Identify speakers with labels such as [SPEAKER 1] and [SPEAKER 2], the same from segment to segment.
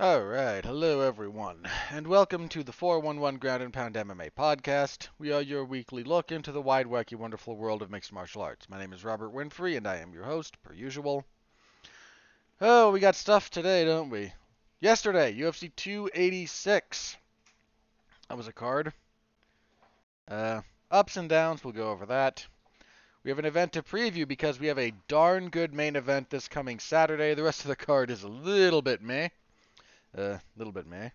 [SPEAKER 1] Alright, hello everyone, and welcome to the 411 Ground and Pound MMA podcast. We are your weekly look into the wide, wacky, wonderful world of mixed martial arts. My name is Robert Winfree, and I am your host, per usual. Oh, we got stuff today, don't we? Yesterday, UFC 286. That was a card. Uh, ups and downs, we'll go over that. We have an event to preview because we have a darn good main event this coming Saturday. The rest of the card is a little bit meh. A uh, little bit meh.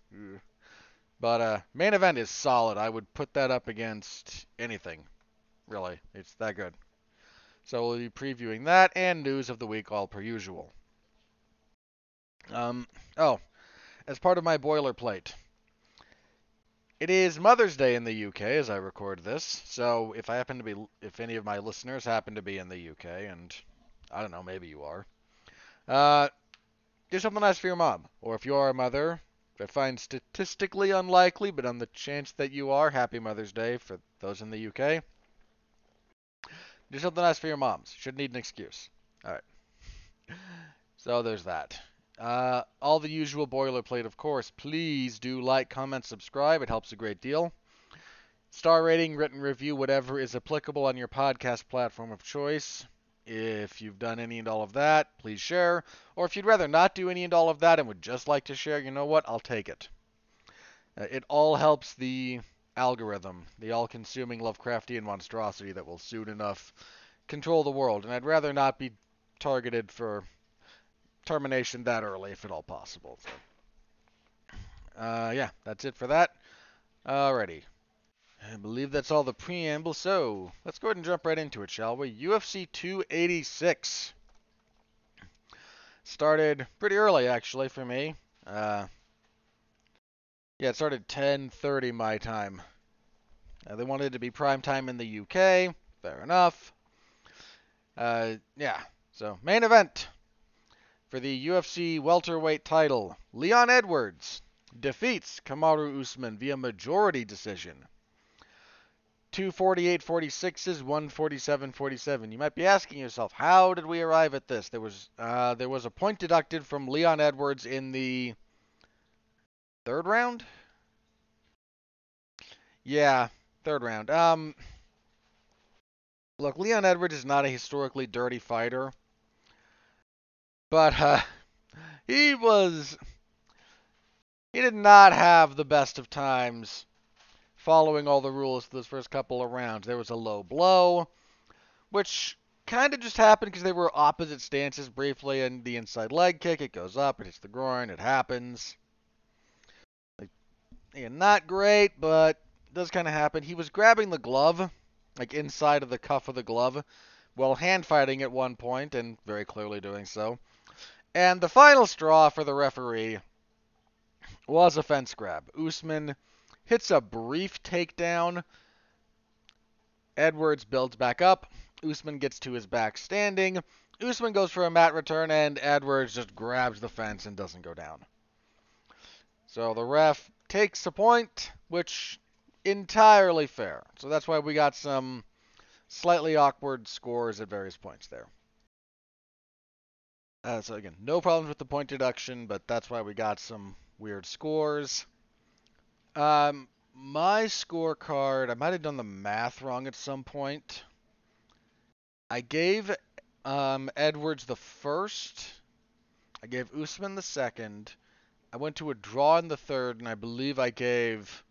[SPEAKER 1] But uh, main event is solid. I would put that up against anything. Really, it's that good. So we'll be previewing that and news of the week, all per usual. Um, oh, as part of my boilerplate, it is Mother's Day in the UK as I record this. So if I happen to be, if any of my listeners happen to be in the UK, and I don't know, maybe you are, uh, do something nice for your mom. Or if you are a mother, I find statistically unlikely, but on the chance that you are, happy Mother's Day for those in the UK. Do something nice for your moms. Should need an excuse. All right. So there's that. Uh, all the usual boilerplate, of course. Please do like, comment, subscribe. It helps a great deal. Star rating, written review, whatever is applicable on your podcast platform of choice. If you've done any and all of that, please share. Or if you'd rather not do any and all of that and would just like to share, you know what? I'll take it. Uh, it all helps the algorithm, the all consuming Lovecraftian monstrosity that will soon enough control the world. And I'd rather not be targeted for termination that early if at all possible. So, uh, yeah, that's it for that. Alrighty. I believe that's all the preamble, so let's go ahead and jump right into it, shall we? UFC 286. Started pretty early, actually, for me. Uh, yeah, it started 10.30 my time. Uh, they wanted it to be prime time in the UK. Fair enough. Uh, yeah, so main event for the UFC welterweight title. Leon Edwards defeats Kamaru Usman via majority decision. 248 46s, 147 47. You might be asking yourself, how did we arrive at this? There was uh, there was a point deducted from Leon Edwards in the third round. Yeah, third round. Um, look, Leon Edwards is not a historically dirty fighter, but uh, he was he did not have the best of times following all the rules for those first couple of rounds. There was a low blow, which kind of just happened because they were opposite stances briefly, and the inside leg kick, it goes up, it hits the groin, it happens. Like, yeah, not great, but does kind of happen. He was grabbing the glove, like inside of the cuff of the glove, while hand fighting at one point, and very clearly doing so. And the final straw for the referee was a fence grab. Usman hits a brief takedown. Edwards builds back up. Usman gets to his back standing. Usman goes for a mat return, and Edwards just grabs the fence and doesn't go down. So the ref takes a point, which entirely fair. So that's why we got some slightly awkward scores at various points there. Uh, so again, no problems with the point deduction, but that's why we got some weird scores. Um, my scorecard, I might have done the math wrong at some point. I gave um, Edwards the first. I gave Usman the second. I went to a draw in the third, and I believe I gave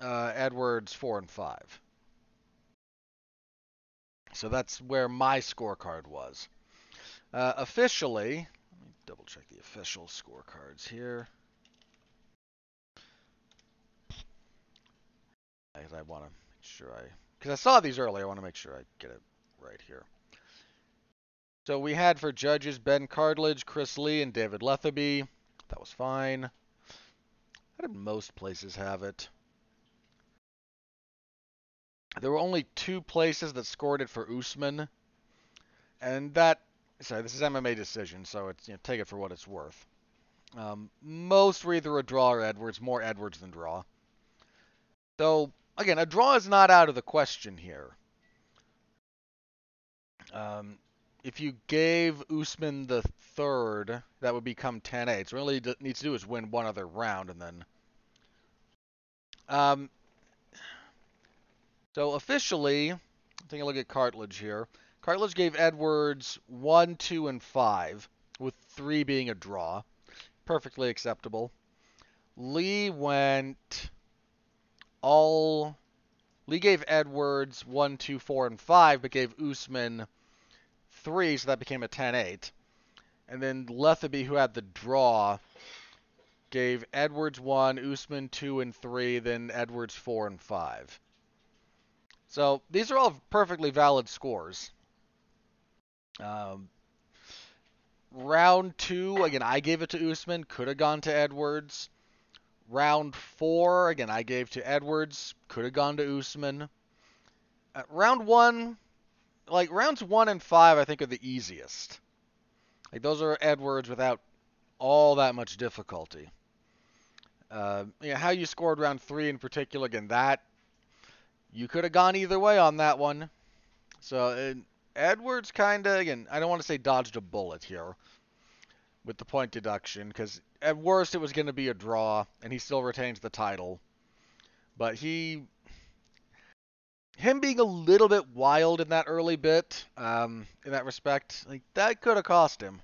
[SPEAKER 1] uh, Edwards four and five. So that's where my scorecard was. Uh, officially, let me double check the official scorecards here. Because I want to make sure I, because I saw these earlier, I want to make sure I get it right here. So we had for judges Ben Cartlidge, Chris Lee, and David Lethaby. That was fine. How did most places have it? There were only two places that scored it for Usman, and that sorry, this is MMA decision, so it's you know, take it for what it's worth. Um, most were either a draw or Edwards, more Edwards than draw. Though again, a draw is not out of the question here. Um, if you gave Usman the third, that would become 10-8. So all he needs to do is win one other round, and then. Um. So officially, taking a look at Cartlidge here. Cartlidge gave Edwards one, two, and five, with three being a draw. Perfectly acceptable. Lee went all. Lee gave Edwards one, two, four, and five, but gave Usman three, so that became a 10-8. And then Lethaby, who had the draw, gave Edwards one, Usman two and three, then Edwards four and five. So these are all perfectly valid scores. Um, round two, again, I gave it to Usman, could have gone to Edwards. Round four, again, I gave to Edwards, could have gone to Usman. Uh, round one, like rounds one and five, I think are the easiest. Like those are Edwards without all that much difficulty. Uh, yeah, how you scored round three in particular, again, that you could have gone either way on that one. So Edwards kind of, again, I don't want to say dodged a bullet here with the point deduction, because at worst it was going to be a draw, and he still retains the title. But he him being a little bit wild in that early bit, um, in that respect, like that could have cost him.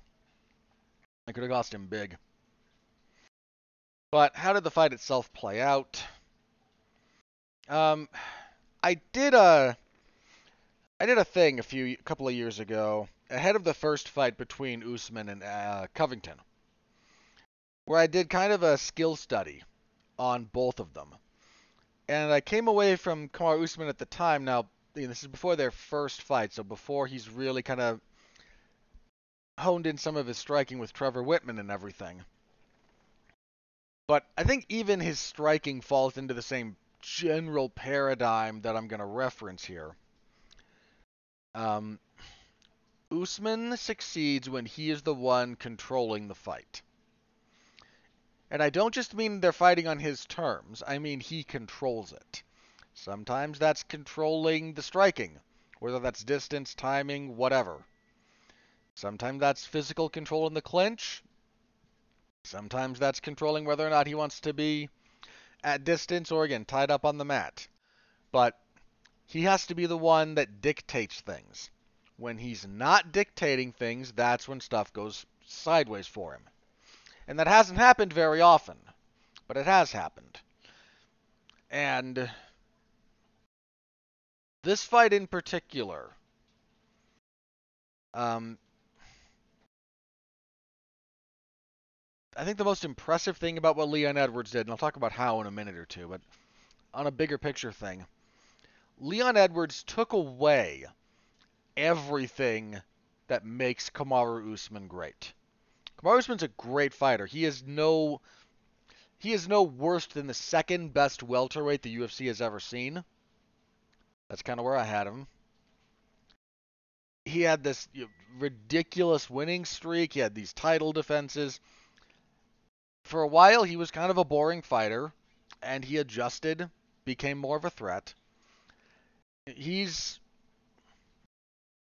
[SPEAKER 1] It could have cost him big. But how did the fight itself play out? Um, I did a, I did a thing a few, a couple of years ago ahead of the first fight between Usman and uh, Covington, where I did kind of a skill study on both of them and I came away from Kamaru Usman at the time. Now, you know, this is before their first fight, so before he's really kind of honed in some of his striking with Trevor Wittman and everything. But I think even his striking falls into the same general paradigm that I'm going to reference here. Um, Usman succeeds when he is the one controlling the fight. And I don't just mean they're fighting on his terms, I mean he controls it. Sometimes that's controlling the striking, whether that's distance, timing, whatever. Sometimes that's physical control in the clinch. Sometimes that's controlling whether or not he wants to be at distance or, again, tied up on the mat. But he has to be the one that dictates things. When he's not dictating things, that's when stuff goes sideways for him. And that hasn't happened very often, but it has happened. And this fight in particular, um, I think the most impressive thing about what Leon Edwards did, and I'll talk about how in a minute or two, but on a bigger picture thing, Leon Edwards took away everything that makes Kamaru Usman great. Kamaru Usman's a great fighter. He is no he is no worse than the second best welterweight the UFC has ever seen. That's kind of where I had him. He had this ridiculous winning streak. He had these title defenses. For a while, he was kind of a boring fighter, and he adjusted, became more of a threat. He's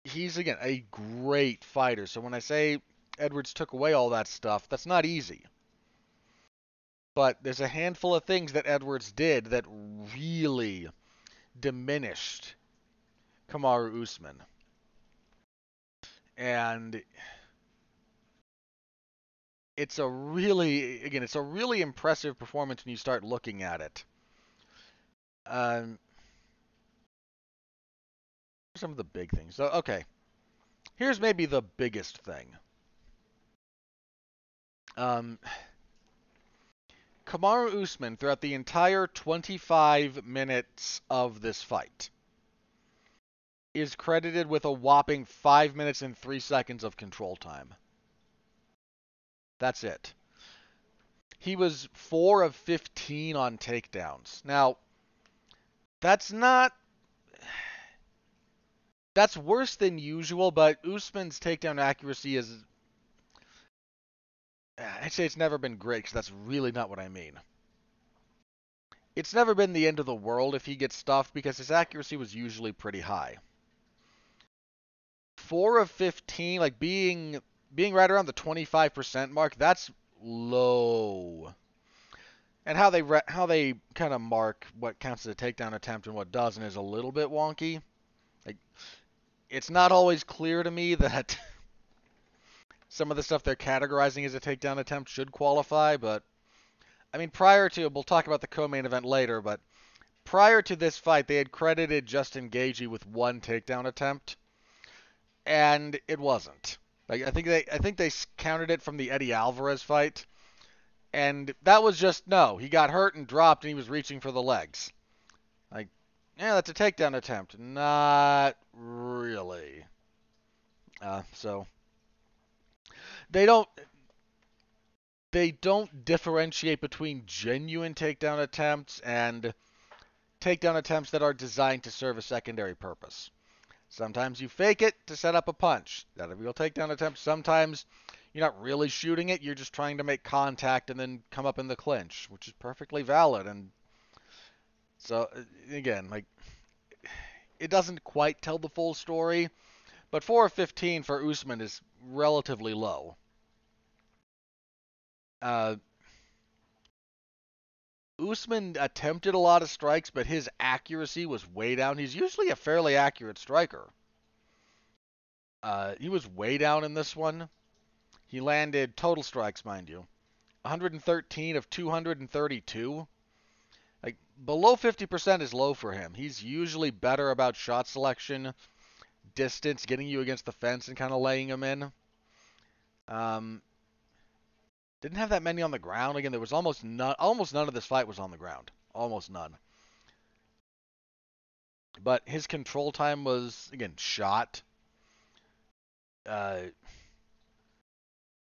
[SPEAKER 1] he's again a great fighter. So when I say Edwards took away all that stuff. That's not easy. But there's a handful of things that Edwards did that really diminished Kamaru Usman. And it's a really, again, it's a really impressive performance when you start looking at it. Um, some of the big things. So, okay. Here's maybe the biggest thing. Um, Kamaru Usman, throughout the entire 25 minutes of this fight, is credited with a whopping 5 minutes and 3 seconds of control time. That's it. He was 4 of 15 on takedowns. Now, that's not. That's worse than usual, but Usman's takedown accuracy is Ah, I'd say it's never been great because that's really not what I mean. It's never been the end of the world if he gets stuffed because his accuracy was usually pretty high. four of 15, like being being right around the 25% mark, that's low. And how they re- how they kind of mark what counts as a takedown attempt and what doesn't is a little bit wonky. Like it's not always clear to me that some of the stuff they're categorizing as a takedown attempt should qualify, but I mean prior to we'll talk about the co-main event later, but prior to this fight they had credited Justin Gaethje with one takedown attempt and it wasn't. Like I think they I think they counted it from the Eddie Alvarez fight and that was just no. He got hurt and dropped, and he was reaching for the legs. Like, yeah, that's a takedown attempt. Not really. Uh, so they don't they don't differentiate between genuine takedown attempts and takedown attempts that are designed to serve a secondary purpose. Sometimes you fake it to set up a punch. That's a real takedown attempt. Sometimes you're not really shooting it. You're just trying to make contact and then come up in the clinch, which is perfectly valid. And so uh, again, like it doesn't quite tell the full story, but 4 of 15 for Usman is relatively low. Uh, Usman attempted a lot of strikes, but his accuracy was way down. He's usually a fairly accurate striker. Uh, he was way down in this one. He landed total strikes, mind you, 113 of 232. Like below 50% is low for him. He's usually better about shot selection, distance, getting you against the fence, and kind of laying them in. Um, didn't have that many on the ground. Again, there was almost none. Almost none of this fight was on the ground. Almost none. But his control time was again shot. Uh,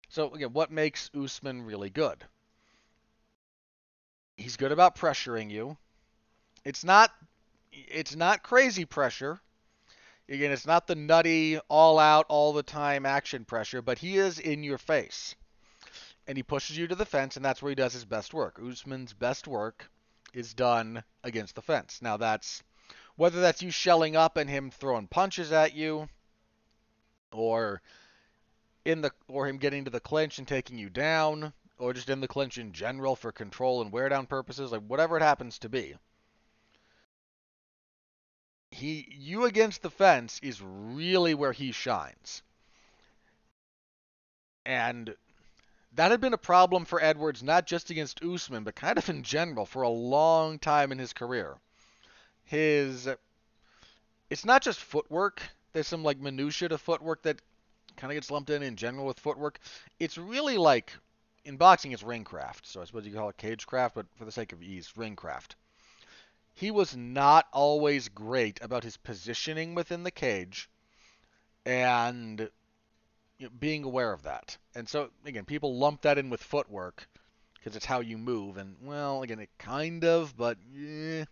[SPEAKER 1] so again, what makes Usman really good? He's good about pressuring you. It's not it's not crazy pressure. Again, it's not the nutty all out all the time action pressure, but he is in your face. And he pushes you to the fence and that's where he does his best work. Usman's best work is done against the fence. Now that's whether that's you shelling up and him throwing punches at you or in the or him getting to the clinch and taking you down, or just in the clinch in general for control and wear down purposes, like whatever it happens to be. He you against the fence is really where he shines. And that had been a problem for Edwards not just against Usman, but kind of in general for a long time in his career. His it's not just footwork. There's some like minutia to footwork that kind of gets lumped in in general with footwork. It's really like in boxing, it's ringcraft. So I suppose you could call it cagecraft, but for the sake of ease, ringcraft. He was not always great about his positioning within the cage and being aware of that. And so again, people lump that in with footwork because it's how you move. And well, again, it kind of, but eh,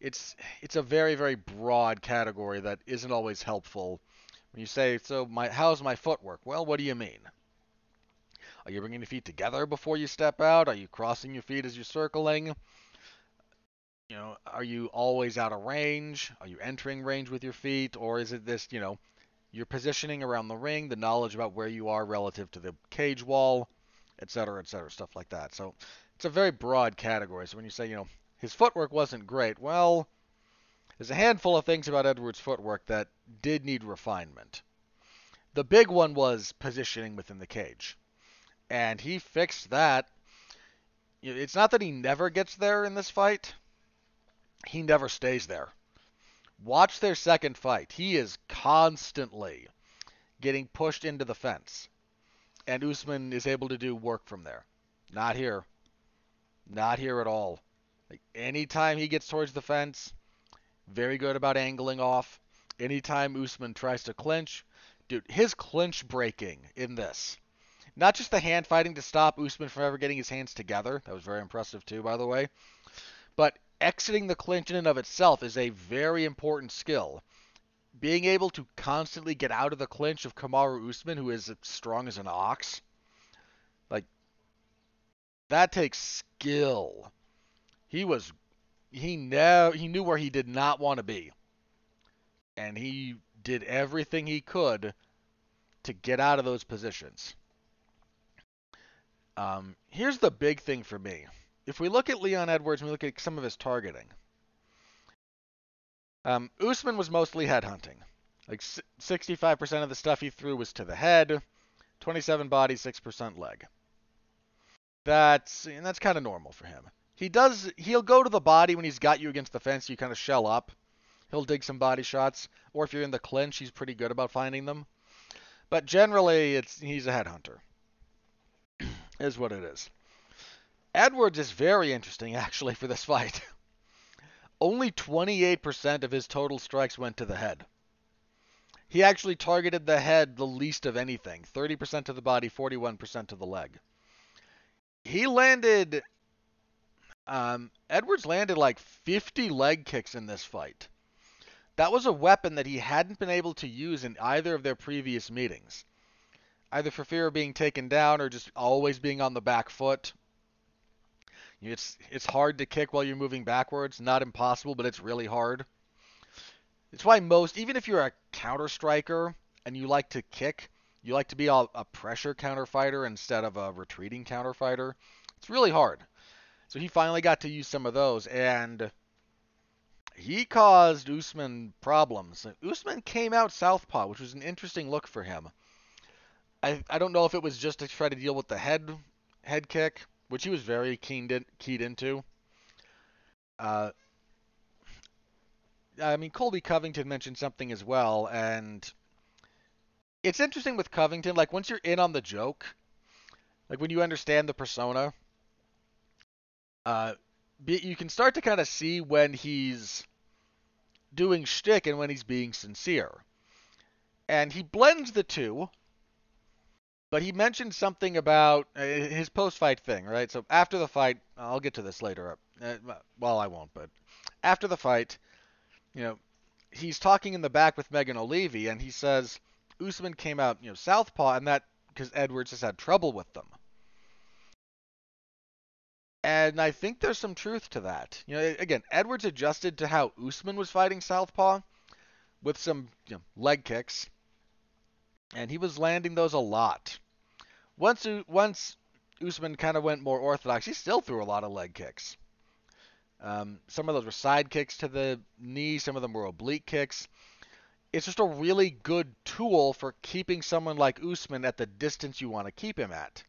[SPEAKER 1] it's it's a very very broad category that isn't always helpful when you say, so my how's my footwork? Well, what do you mean? Are you bringing your feet together before you step out? Are you crossing your feet as you're circling? You know, are you always out of range? Are you entering range with your feet? Or is it this, you know, your positioning around the ring, the knowledge about where you are relative to the cage wall, et cetera, et cetera, stuff like that. So it's a very broad category. So when you say, you know, his footwork wasn't great, well, there's a handful of things about Edwards' footwork that did need refinement. The big one was positioning within the cage. And he fixed that. It's not that he never gets there in this fight, he never stays there. Watch their second fight. He is constantly getting pushed into the fence. And Usman is able to do work from there. Not here. Not here at all. Like, anytime he gets towards the fence, very good about angling off. Anytime Usman tries to clinch, dude, his clinch breaking in this. Not just the hand fighting to stop Usman from ever getting his hands together. That was very impressive too, by the way. But exiting the clinch in and of itself is a very important skill. Being able to constantly get out of the clinch of Kamaru Usman, who is as strong as an ox, like that takes skill. He was he never he knew where he did not want to be, and he did everything he could to get out of those positions. Um, here's the big thing for me. If we look at Leon Edwards and we look at some of his targeting, um, Usman was mostly head hunting. Like 65% of the stuff he threw was to the head, 27 body, 6% leg. That's and that's kind of normal for him. He does he'll go to the body when he's got you against the fence, you kind of shell up. He'll dig some body shots, or if you're in the clinch, he's pretty good about finding them. But generally, it's he's a headhunter. is what it is. Edwards is very interesting actually for this fight. Only 28% of his total strikes went to the head. He actually targeted the head the least of anything 30% to the body, 41% to the leg. He landed. Um, Edwards landed like 50 leg kicks in this fight. That was a weapon that he hadn't been able to use in either of their previous meetings, either for fear of being taken down or just always being on the back foot. It's it's hard to kick while you're moving backwards. Not impossible, but it's really hard. It's why most, even if you're a counter striker and you like to kick, you like to be a, a pressure counter fighter instead of a retreating counter fighter. It's really hard. So he finally got to use some of those, and he caused Usman problems. Usman came out southpaw, which was an interesting look for him. I I don't know if it was just to try to deal with the head head kick which he was very keen in, keyed into. Uh, I mean, Colby Covington mentioned something as well, and it's interesting with Covington. Like once you're in on the joke, like when you understand the persona, uh, you can start to kind of see when he's doing shtick and when he's being sincere. And he blends the two, but he mentioned something about uh, his post-fight thing, right? So after the fight, I'll get to this later. Uh, well, I won't, but after the fight, you know, he's talking in the back with Megan Olivi, and he says Usman came out, you know, southpaw, and that because Edwards has had trouble with them. And I think there's some truth to that. You know, again, Edwards adjusted to how Usman was fighting southpaw with some you know, leg kicks, and he was landing those a lot. Once once Usman kind of went more orthodox, he still threw a lot of leg kicks. Um, some of those were side kicks to the knee, some of them were oblique kicks. It's just a really good tool for keeping someone like Usman at the distance you want to keep him at.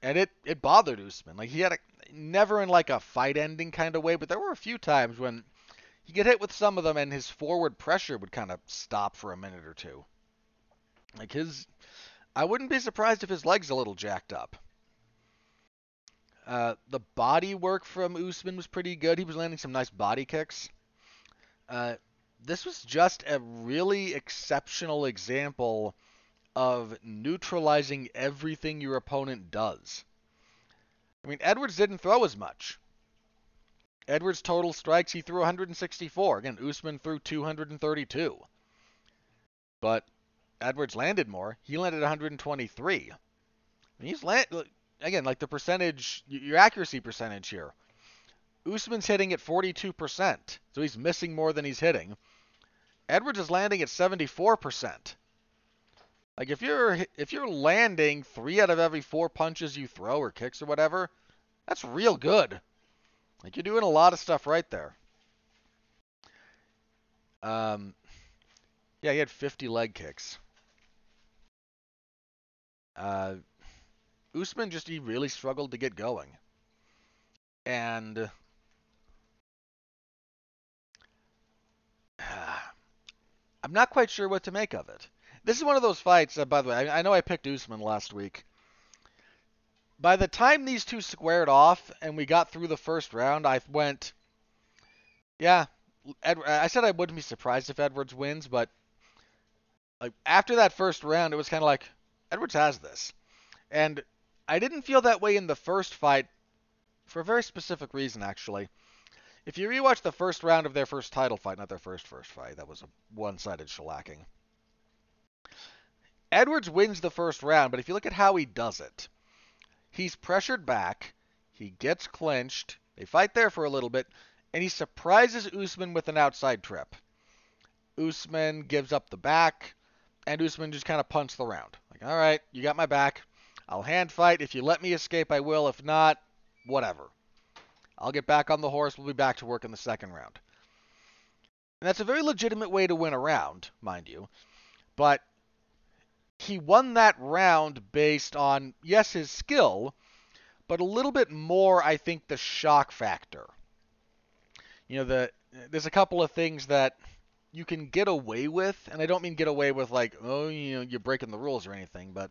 [SPEAKER 1] And it, it bothered Usman. Like he had a never in like a fight ending kind of way, but there were a few times when he get hit with some of them and his forward pressure would kind of stop for a minute or two. Like his I wouldn't be surprised if his leg's a little jacked up. Uh, the body work from Usman was pretty good. He was landing some nice body kicks. Uh, this was just a really exceptional example of neutralizing everything your opponent does. I mean, Edwards didn't throw as much. Edwards' total strikes, he threw 164. Again, Usman threw 232. But Edwards landed more. He landed 123. He's land again like the percentage, your accuracy percentage here. Usman's hitting at 42%, so he's missing more than he's hitting. Edwards is landing at 74%. Like if you're if you're landing three out of every four punches you throw or kicks or whatever, that's real good. Like you're doing a lot of stuff right there. Um, yeah, he had 50 leg kicks. Uh, Usman just he really struggled to get going, and uh, I'm not quite sure what to make of it. This is one of those fights. Uh, by the way, I, I know I picked Usman last week. By the time these two squared off and we got through the first round, I went, yeah. Ed, I said I wouldn't be surprised if Edwards wins, but like after that first round, it was kind of like, Edwards has this. And I didn't feel that way in the first fight for a very specific reason, actually. If you rewatch the first round of their first title fight, not their first first fight, that was a one-sided shellacking. Edwards wins the first round, but if you look at how he does it, he's pressured back, he gets clinched, they fight there for a little bit, and he surprises Usman with an outside trip. Usman gives up the back, and Usman just kind of punts the round. Like, all right, you got my back. I'll hand fight. If you let me escape, I will. If not, whatever. I'll get back on the horse. We'll be back to work in the second round. And that's a very legitimate way to win a round, mind you. But he won that round based on, yes, his skill, but a little bit more, I think, the shock factor. You know, the there's a couple of things that you can get away with, and I don't mean get away with like, oh, you know, you're breaking the rules or anything, but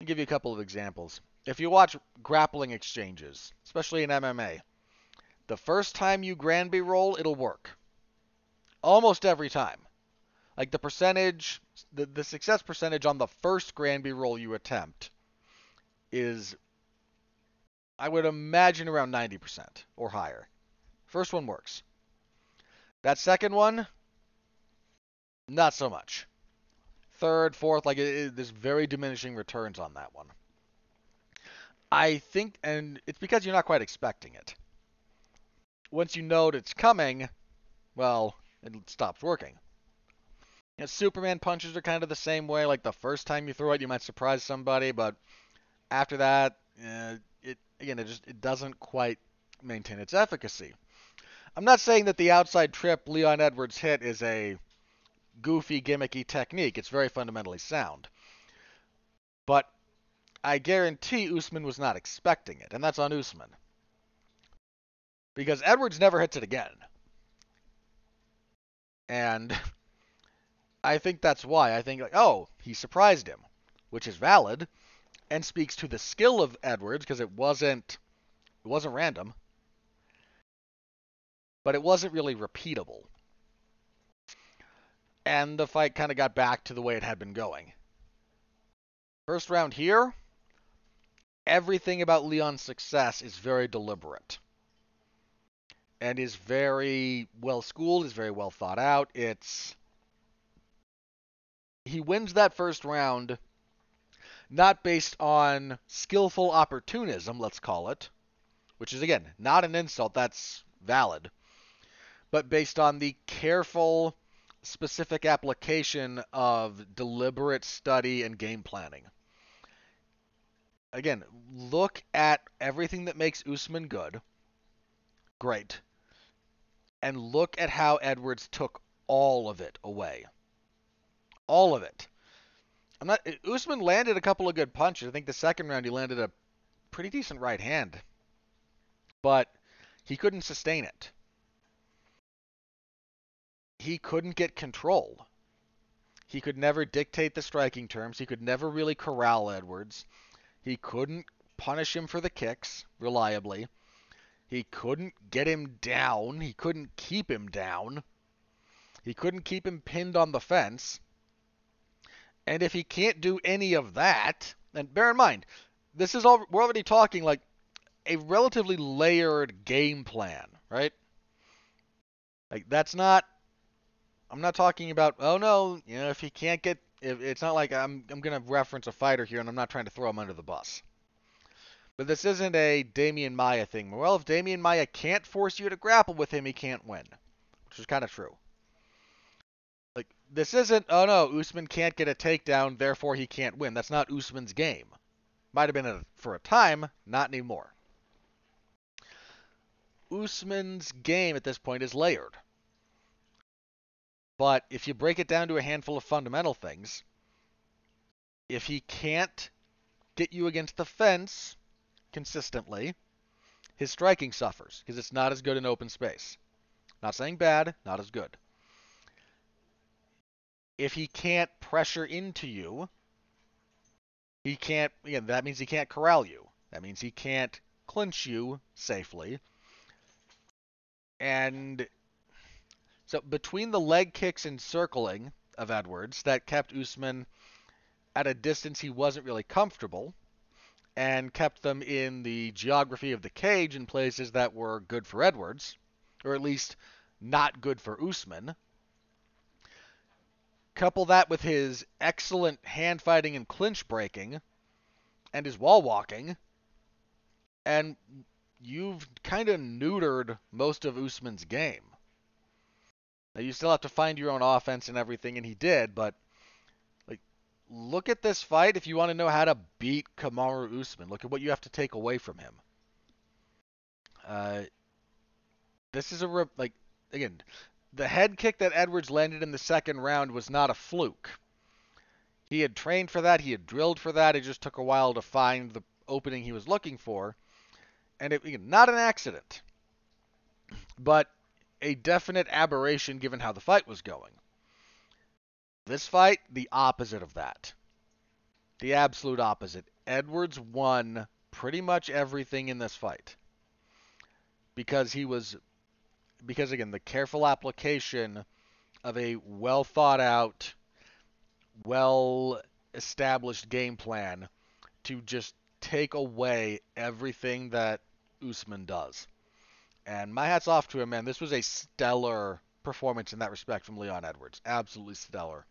[SPEAKER 1] I'll give you a couple of examples. If you watch grappling exchanges, especially in MMA, the first time you Granby roll, it'll work. Almost every time. Like the percentage, the, the success percentage on the first Granby roll you attempt is, I would imagine, around 90% or higher. First one works. That second one, not so much. Third, fourth, like it, it, there's very diminishing returns on that one. I think, and it's because you're not quite expecting it. Once you know it's coming, well, it stops working. You know, Superman punches are kind of the same way. Like the first time you throw it, you might surprise somebody, but after that, uh, it again, it just it doesn't quite maintain its efficacy. I'm not saying that the outside trip Leon Edwards hit is a goofy, gimmicky technique. It's very fundamentally sound. But I guarantee Usman was not expecting it, and that's on Usman. Because Edwards never hits it again. And I think that's why. I think, like, oh, he surprised him, which is valid and speaks to the skill of Edwards because it wasn't it wasn't random but it wasn't really repeatable. And the fight kind of got back to the way it had been going. First round here, everything about Leon's success is very deliberate and is very well schooled, is very well thought out. It's he wins that first round not based on skillful opportunism, let's call it, which is again not an insult, that's valid but based on the careful, specific application of deliberate study and game planning. Again, look at everything that makes Usman good. Great. And look at how Edwards took all of it away. All of it. I'm not Usman landed a couple of good punches. I think the second round he landed a pretty decent right hand. But he couldn't sustain it he couldn't get control. He could never dictate the striking terms. He could never really corral Edwards. He couldn't punish him for the kicks reliably. He couldn't get him down. He couldn't keep him down. He couldn't keep him pinned on the fence. And if he can't do any of that, and bear in mind, this is all we're already talking like a relatively layered game plan, right? Like that's not I'm not talking about oh no, you know if he can't get if, it's not like I'm I'm gonna reference a fighter here and I'm not trying to throw him under the bus. But this isn't a Demian Maya thing. Well, if Demian Maya can't force you to grapple with him, he can't win, which is kind of true. Like this isn't oh no, Usman can't get a takedown, therefore he can't win. That's not Usman's game. Might have been a, for a time, not anymore. Usman's game at this point is layered. But if you break it down to a handful of fundamental things, if he can't get you against the fence consistently, his striking suffers because it's not as good in open space. Not saying bad, not as good. If he can't pressure into you, he can't, again, that means he can't corral you. That means he can't clinch you safely. And so between the leg kicks and circling of Edwards, that kept Usman at a distance he wasn't really comfortable, and kept them in the geography of the cage in places that were good for Edwards, or at least not good for Usman. Couple that with his excellent hand fighting and clinch breaking, and his wall walking, and you've kind of neutered most of Usman's game. Now you still have to find your own offense and everything, and he did, but like look at this fight if you want to know how to beat Kamaru Usman. Look at what you have to take away from him. Uh, this is a re- like again, the head kick that Edwards landed in the second round was not a fluke. He had trained for that, he had drilled for that. It just took a while to find the opening he was looking for, and it again, not an accident, but a definite aberration given how the fight was going. This fight, the opposite of that. The absolute opposite. Edwards won pretty much everything in this fight because he was because again the careful application of a well thought out well established game plan to just take away everything that Usman does. And my hat's off to him, man. This was a stellar performance in that respect from Leon Edwards. Absolutely stellar.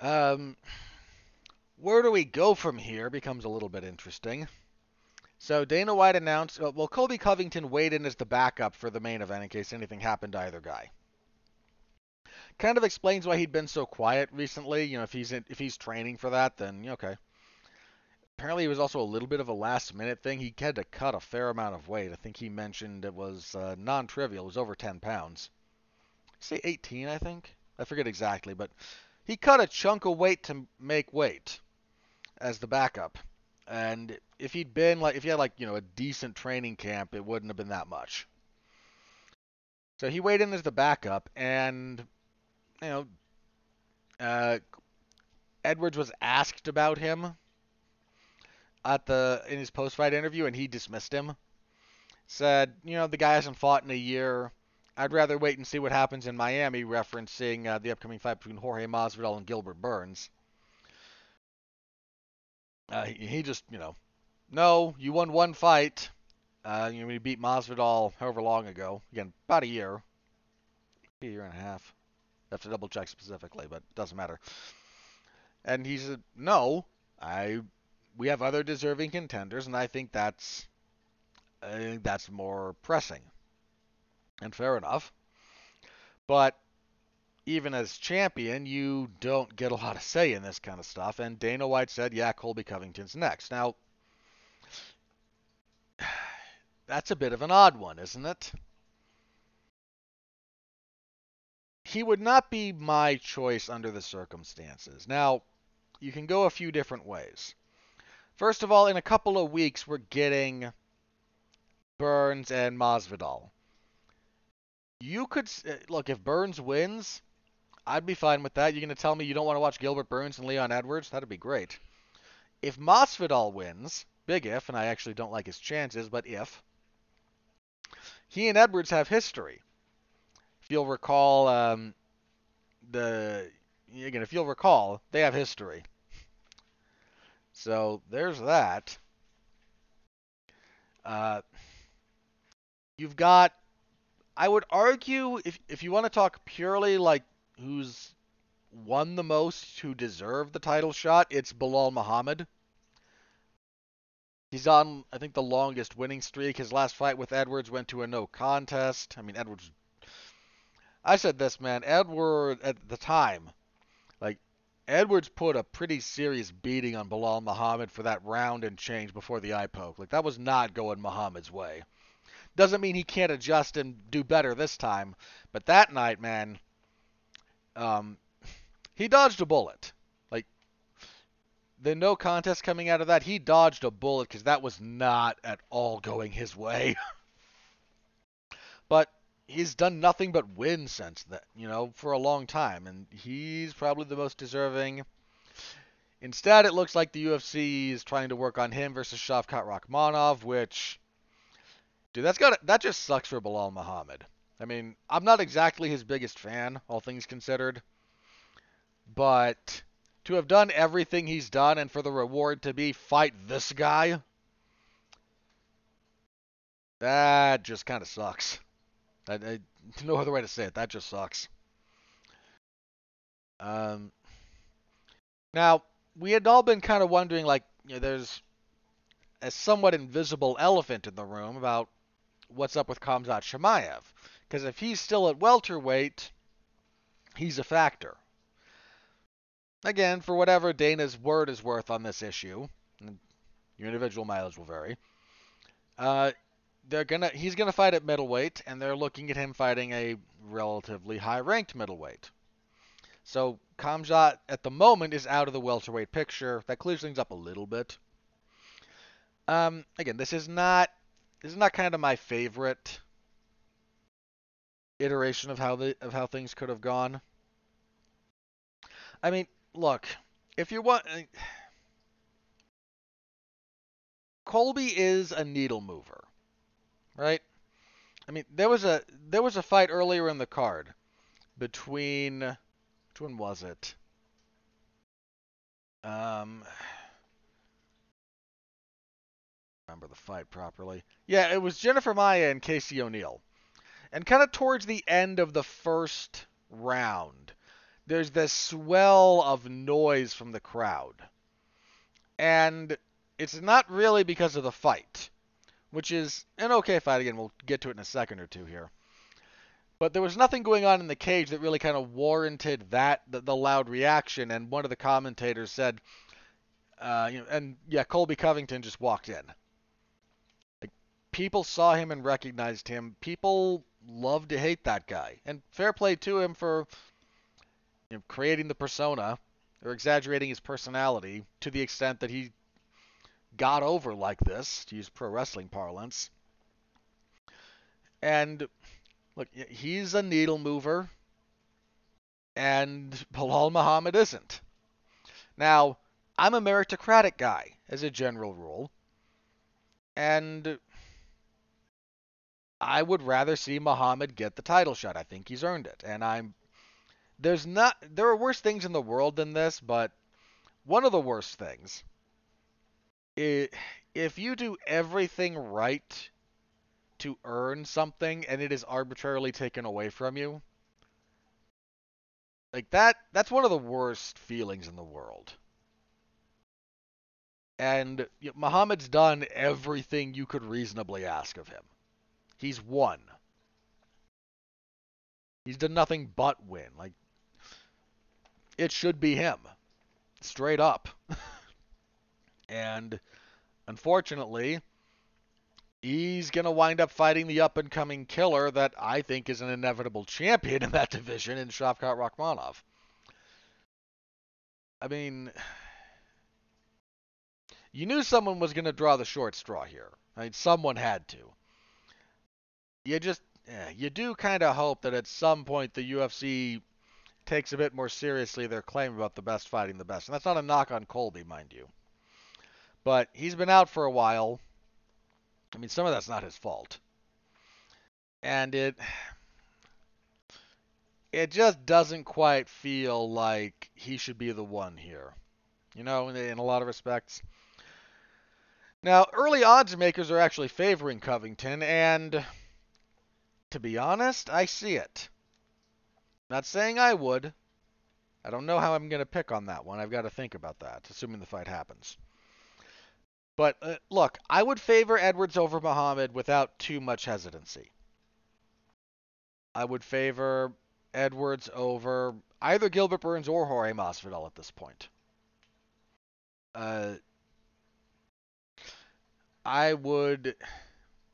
[SPEAKER 1] Um, where do we go from here becomes a little bit interesting. So Dana White announced, uh, well, Colby Covington weighed in as the backup for the main event in case anything happened to either guy. Kind of explains why he'd been so quiet recently. You know, if he's in, if he's training for that, then okay. Apparently, it was also a little bit of a last minute thing. He had to cut a fair amount of weight. I think he mentioned it was uh, non trivial. It was over 10 pounds. Say 18, I think. I forget exactly, but he cut a chunk of weight to make weight as the backup. And if he'd been like, if he had like, you know, a decent training camp, it wouldn't have been that much. So he weighed in as the backup, and you know, uh, Edwards was asked about him at the in his post fight interview, and he dismissed him. Said, you know, the guy hasn't fought in a year. I'd rather wait and see what happens in Miami, referencing uh, the upcoming fight between Jorge Masvidal and Gilbert Burns. Uh, he, he, just, you know, no, you won one fight. Uh, you know, beat Masvidal however long ago. Again, about a year, a year and a half. I have to double check specifically, but it doesn't matter. And he said, no, I we have other deserving contenders, and I think that's I think that's more pressing. And fair enough. But even as champion, you don't get a lot of say in this kind of stuff. And Dana White said, yeah, Colby Covington's next. Now, that's a bit of an odd one, isn't it? He would not be my choice under the circumstances. Now, you can go a few different ways. First of all, in a couple of weeks, we're getting Burns and Masvidal. You could uh, look if Burns wins, I'd be fine with that. You're going to tell me you don't want to watch Gilbert Burns and Leon Edwards? That'd be great. If Masvidal wins, big if, and I actually don't like his chances, but if, he and Edwards have history. If you'll recall, um, the again, if you'll recall, they have history. So there's that. Uh, you've got, I would argue, if if you want to talk purely like who's won the most, who deserved the title shot, it's Belal Muhammad. He's on, I think, the longest winning streak. His last fight with Edwards went to a no contest. I mean, Edwards. I said this, man. Edward at the time Edwards put a pretty serious beating on Belal Muhammad for that round and change before the eye poke. Like that was not going Muhammad's way. Doesn't mean he can't adjust and do better this time, but that night, man, um, he dodged a bullet. Like the no contest coming out of that, he dodged a bullet because that was not at all going his way. but he's done nothing but win since then, you know, for a long time, and he's probably the most deserving. Instead, it looks like the UFC is trying to work on him versus Shavkat Rakhmonov, which, dude, that's got that just sucks for Belal Muhammad. I mean, I'm not exactly his biggest fan, all things considered, but to have done everything he's done and for the reward to be fight this guy, that just kind of sucks. I, I, no other way to say it. That just sucks. Um, now we had all been kind of wondering, like, you know, there's a somewhat invisible elephant in the room about what's up with Khamzat Chimaev. Because if he's still at welterweight, he's a factor. Again, for whatever Dana's word is worth on this issue, your individual mileage will vary. Uh, they're gonna he's gonna fight at middleweight, and they're looking at him fighting a relatively high-ranked middleweight. So Khamzat at the moment is out of the welterweight picture. That clears things up a little bit. Um, again, this is not this is not kind of my favorite iteration of how the of how things could have gone. I mean, look, if you want Colby is a needle mover, right? I mean, there was a there was a fight earlier in the card between which one was it? Um, remember the fight properly. Yeah, it was Jennifer Maia and Casey O'Neill. And kind of towards the end of the first round, there's this swell of noise from the crowd. And it's not really because of the fight, which is an okay fight. Again, we'll get to it in a second or two here. But there was nothing going on in the cage that really kind of warranted that the, the loud reaction. And one of the commentators said, uh, you know, and yeah, Colby Covington just walked in. Like, people saw him and recognized him. People love to hate that guy, and fair play to him for you know, creating the persona or exaggerating his personality to the extent that he got over like this, to use pro wrestling parlance. And look, he's a needle mover, and Belal Muhammad isn't. Now, I'm a meritocratic guy as a general rule, and I would rather see Muhammad get the title shot. I think he's earned it, and I'm there's not there are worse things in the world than this, but one of the worst things if you do everything right to earn something and it is arbitrarily taken away from you, like that that's one of the worst feelings in the world. And Muhammad's done everything you could reasonably ask of him. He's won. He's done nothing but win. Like it should be him. Straight up. And unfortunately, he's going to wind up fighting the up and coming killer that I think is an inevitable champion in that division in Shavkat Rakhmonov. I mean, you knew someone was going to draw the short straw here. I mean, someone had to. You just, you do kind of hope that at some point the UFC takes a bit more seriously their claim about the best fighting the best. And that's not a knock on Colby, mind you. But he's been out for a while. I mean, some of that's not his fault. And it it just doesn't quite feel like he should be the one here. You know, in, a lot of respects. Now, early odds makers are actually favoring Covington, and to be honest, I see it. Not saying I would. I don't know how I'm going to pick on that one. I've got to think about that, assuming the fight happens. But uh, look, I would favor Edwards over Muhammad without too much hesitancy. I would favor Edwards over either Gilbert Burns or Jorge Masvidal at this point. Uh, I would.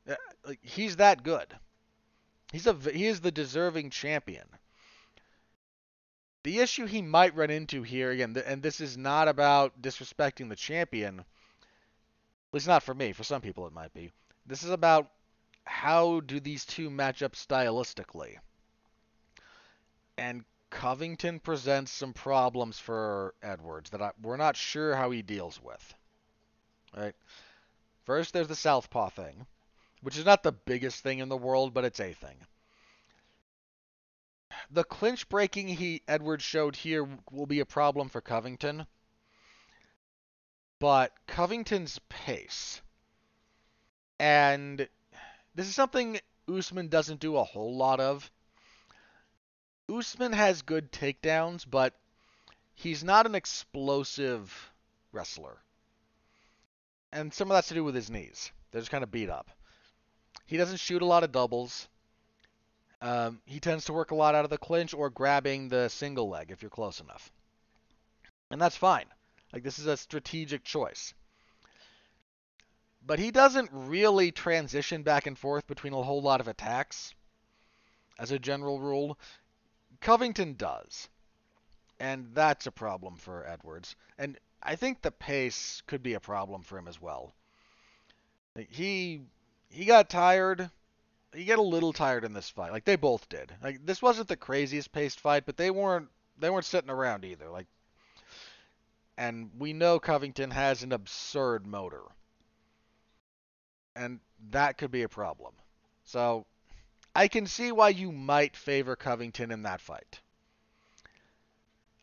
[SPEAKER 1] Uh, he's that good. He's a he is the deserving champion. The issue he might run into here again, and this is not about disrespecting the champion at least not for me. For some people, it might be. This is about how do these two match up stylistically. And Covington presents some problems for Edwards that I, we're not sure how he deals with. Right? First, there's the southpaw thing, which is not the biggest thing in the world, but it's a thing. The clinch breaking he Edwards showed here will be a problem for Covington but Covington's pace. And this is something Usman doesn't do a whole lot of. Usman has good takedowns, but he's not an explosive wrestler. And some of that's to do with his knees. They're just kind of beat up. He doesn't shoot a lot of doubles. Um, he tends to work a lot out of the clinch or grabbing the single leg if you're close enough. And that's fine. Like, this is a strategic choice. But he doesn't really transition back and forth between a whole lot of attacks as a general rule. Covington does. And that's a problem for Edwards. And I think the pace could be a problem for him as well. He he got tired. He got a little tired in this fight. Like they both did. Like this wasn't the craziest paced fight, but they weren't they weren't sitting around either. Like and we know Covington has an absurd motor. And that could be a problem. So I can see why you might favor Covington in that fight.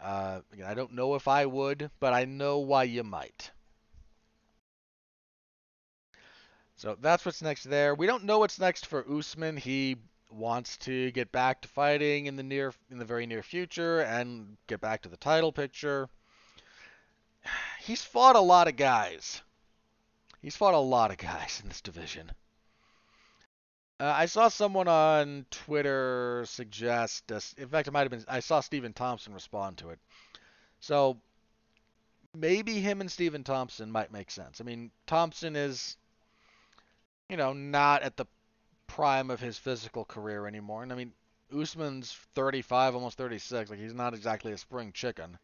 [SPEAKER 1] Uh, I don't know if I would, but I know why you might. So that's what's next there. We don't know what's next for Usman. He wants to get back to fighting in the near in the very near future and get back to the title picture. He's fought a lot of guys. He's fought a lot of guys in this division. Uh, I saw someone on Twitter suggest, uh, in fact, it might have been, I saw Stephen Thompson respond to it. So maybe him and Stephen Thompson might make sense. I mean, Thompson is, you know, not at the prime of his physical career anymore. And I mean, Usman's 35, almost 36. Like, he's not exactly a spring chicken.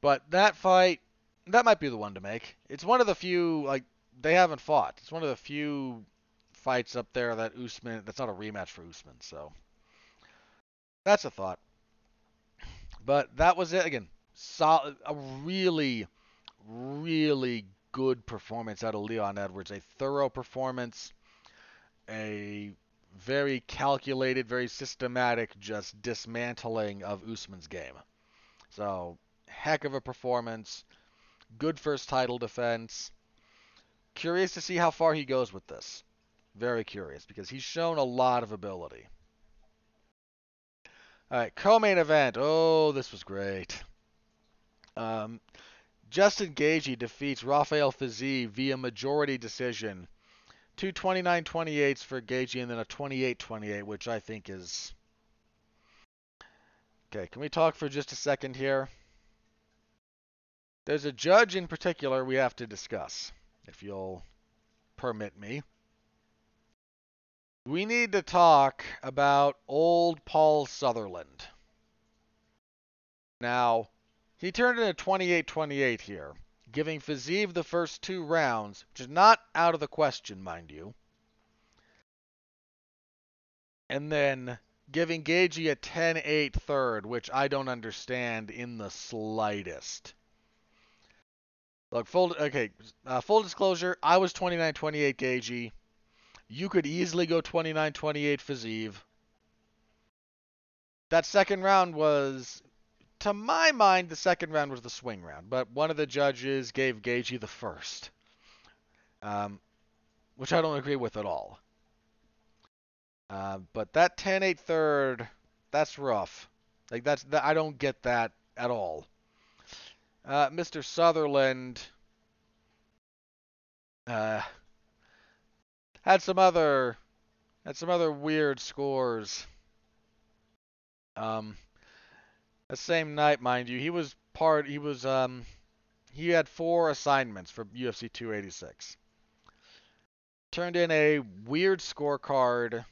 [SPEAKER 1] But that fight, that might be the one to make. It's one of the few, like, they haven't fought. It's one of the few fights up there that Usman that's not a rematch for Usman. So that's a thought. But that was it again. Solid, a really, really good performance out of Leon Edwards. A thorough performance. A very calculated, very systematic, just dismantling of Usman's game. So, heck of a performance. Good first title defense. Curious to see how far he goes with this. Very curious because he's shown a lot of ability. All right, co-main event. Oh, this was great. Um, Justin Gaethje defeats Rafael Fiziev via majority decision. Two 29-28s for Gaethje and then a 28-28, which I think is... Okay, can we talk for just a second here? There's a judge in particular we have to discuss, if you'll permit me we need to talk about old Paul Sutherland. Now, he turned in a 28-28 here, giving Fiziev the first two rounds, which is not out of the question, mind you. And then giving Gaethje a 10-8 third, which I don't understand in the slightest. Look, full okay, uh, full disclosure, I was 29-28 Gaethje. You could easily go 29-28 Fiziev. That second round was, to my mind, the second round was the swing round, but one of the judges gave Gaethje the first, um, which I don't agree with at all. Uh, but that 10-8 third, that's rough. Like that's that, I don't get that at all. Uh, Mr. Sutherland. Uh, had some other had some other weird scores. Um, the same night, mind you, he was part. He was um, he had four assignments for UFC 286. Turned in a weird scorecard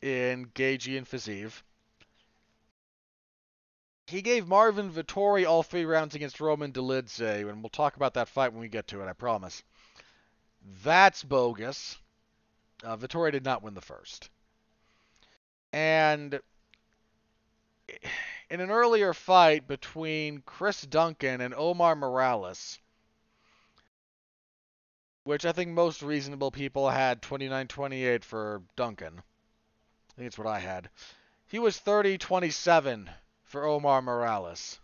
[SPEAKER 1] in Gaethje and Fiziev. He gave Marvin Vettori all three rounds against Roman Dolidze, and we'll talk about that fight when we get to it, I promise. That's bogus. Uh, Vettori did not win the first. And in an earlier fight between Chris Duncan and Omar Morales, which I think most reasonable people had 29 28 for Duncan. I think it's what I had. He was 30 27 for Omar Morales.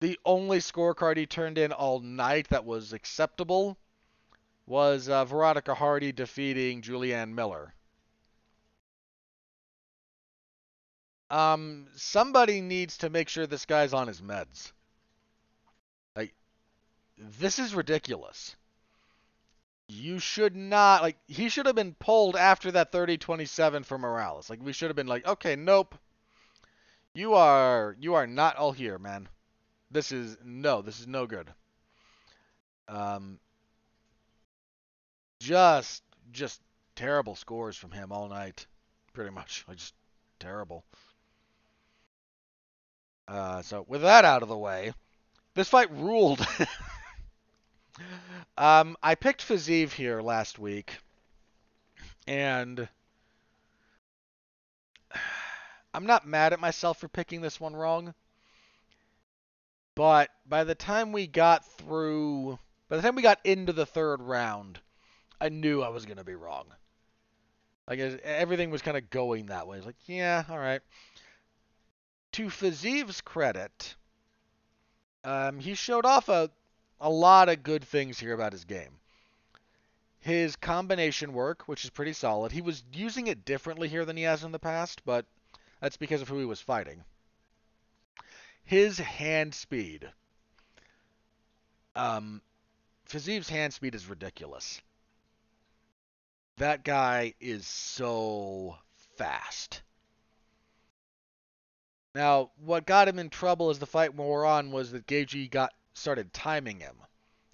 [SPEAKER 1] the only scorecard he turned in all night that was acceptable was uh, Veronica Hardy defeating Juliana Miller. Um, somebody needs to make sure this guy's on his meds. Like, this is ridiculous. You should not like he should have been pulled after that 30-27 for Morales. Like we should have been like, okay, nope. You are you are not all here, man. This is no, this is no good. Um, just just terrible scores from him all night, pretty much. Like just terrible. Uh, so with that out of the way, this fight ruled. um, I picked Fiziev here last week, and I'm not mad at myself for picking this one wrong. But by the time we got through, by the time we got into the third round, I knew I was to be wrong. Like everything was kind of going that way. Like, yeah, all right. To Fiziev's credit, um, he showed off a a lot of good things here about his game. His combination work, which is pretty solid. He was using it differently here than he has in the past, but that's because of who he was fighting. His hand speed. Um, hand speed is ridiculous. That guy is so fast. Now, what got him in trouble as the fight wore on was that Gaethje got started timing him,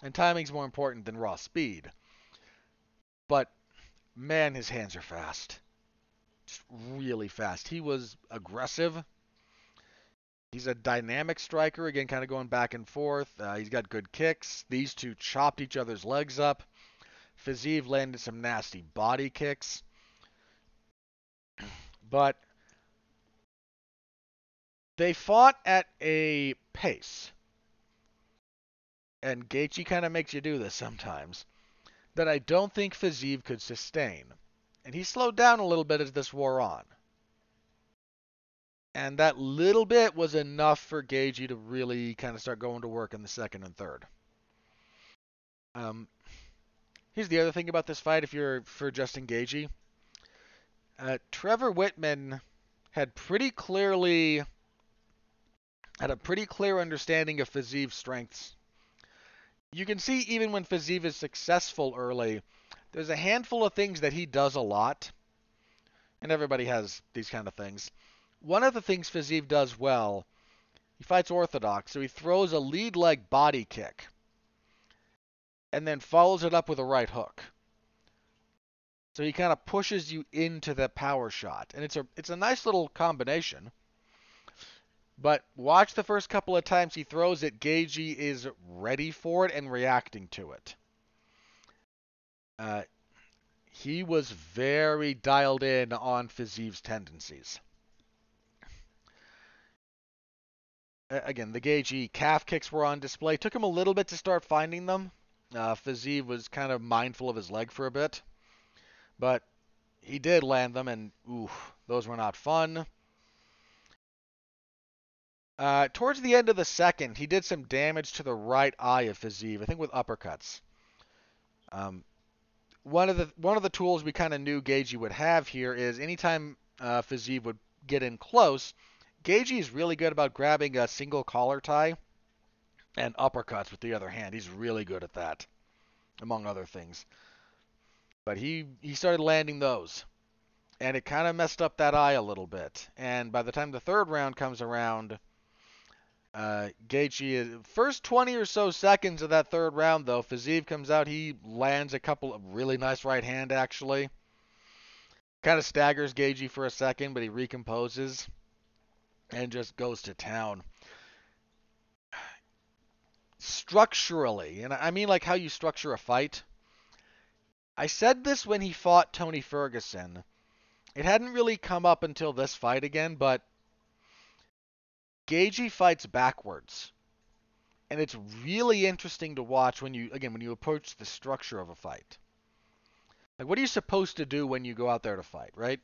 [SPEAKER 1] and timing's more important than raw speed. But man, his hands are fast, just really fast. He was aggressive. He's a dynamic striker, again, kind of going back and forth. Uh, he's got good kicks. These two chopped each other's legs up. Fiziev landed some nasty body kicks. But they fought at a pace, and Gaethje kind of makes you do this sometimes, that I don't think Fiziev could sustain. And he slowed down a little bit as this wore on. And that little bit was enough for Gaethje to really kind of start going to work in the second and third. Um, Here's the other thing about this fight if you're for Justin Gaethje. Uh, Trevor Wittman had pretty clearly had a pretty clear understanding of Fiziev's strengths. You can see even when Fiziev is successful early, there's a handful of things that he does a lot, and everybody has these kind of things. One of the things Fiziev does well, he fights orthodox, so he throws a lead leg body kick and then follows it up with a right hook. So he kind of pushes you into the power shot, and it's a it's a nice little combination. But watch the first couple of times he throws it, Gaethje is ready for it and reacting to it. Uh, he was very dialed in on Fiziev's tendencies. Again, the Gaethje calf kicks were on display. Took him a little bit to start finding them, uh, was kind of mindful of his leg for a bit, but he did land them, and ooh, those were not fun. Uh, towards the end of the second, he did some damage to the right eye of Fiziev, I think with uppercuts. Um, one of the one of the tools we kind of knew Gaethje would have here is anytime uh, Fiziev would get in close, Gaethje is really good about grabbing a single collar tie and uppercuts with the other hand. He's really good at that, among other things. But he he started landing those, and it kind of messed up that eye a little bit. And by the time the third round comes around, uh, Gaethje first 20 or so seconds of that third round though, Fiziev comes out. He lands a couple of really nice right hand actually. Kind of staggers Gaethje for a second, but he recomposes and just goes to town structurally, and I mean like how you structure a fight. I said this when he fought Tony Ferguson. It hadn't really come up until this fight again, but Gaethje fights backwards. And it's really interesting to watch when you again when you approach the structure of a fight. Like what are you supposed to do when you go out there to fight, right?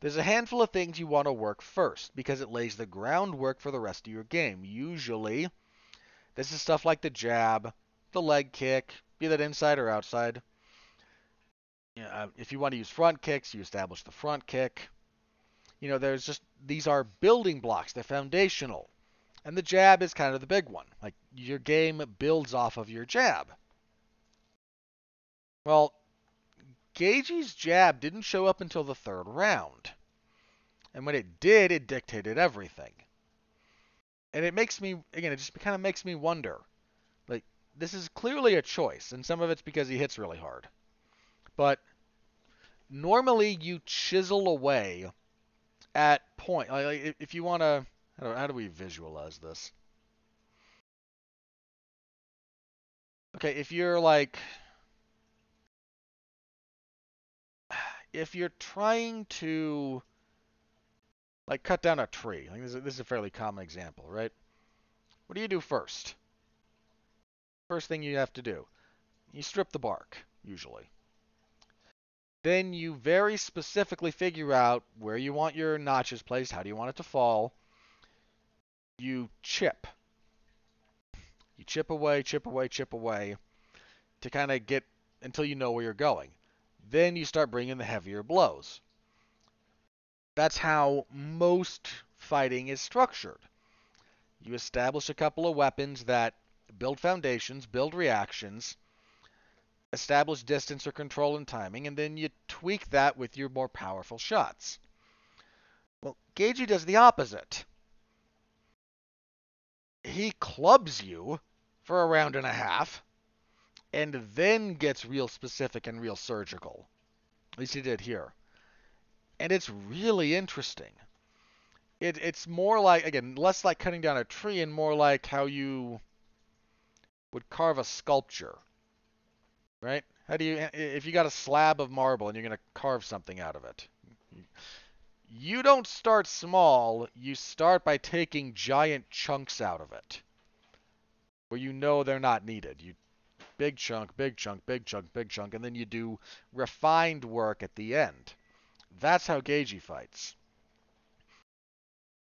[SPEAKER 1] There's a handful of things you want to work first because it lays the groundwork for the rest of your game. Usually, this is stuff like the jab, the leg kick, be that inside or outside. Uh, if you want to use front kicks, you establish the front kick. You know, there's just these are building blocks. They're foundational. And the jab is kind of the big one. Like your game builds off of your jab. Well, Gaethje's jab didn't show up until the third round. And when it did, it dictated everything. And it makes me, again, it just kind of makes me wonder. Like, this is clearly a choice, and some of it's because he hits really hard. But normally you chisel away at point. Like, if you want to, how do we visualize this? Okay, if you're like, if you're trying to like cut down a tree, like this is, this is a fairly common example, right? What do you do first? First thing you have to do, you strip the bark, usually. Then you very specifically figure out where you want your notches placed, how do you want it to fall. You chip. You chip away, chip away, chip away to kind of get until you know where you're going. Then you start bringing the heavier blows. That's how most fighting is structured. You establish a couple of weapons that build foundations, build reactions, establish distance or control and timing, and then you tweak that with your more powerful shots. Well, Gaethje does the opposite. He clubs you for a round and a half, and then gets real specific and real surgical. At least he did here. And it's really interesting. It, it's more like, again, less like cutting down a tree and more like how you would carve a sculpture. Right? How do you, if you got a slab of marble and you're going to carve something out of it? You don't start small, you start by taking giant chunks out of it. Where you know they're not needed. You big chunk, big chunk, big chunk, big chunk, and then you do refined work at the end. That's how Gaethje fights.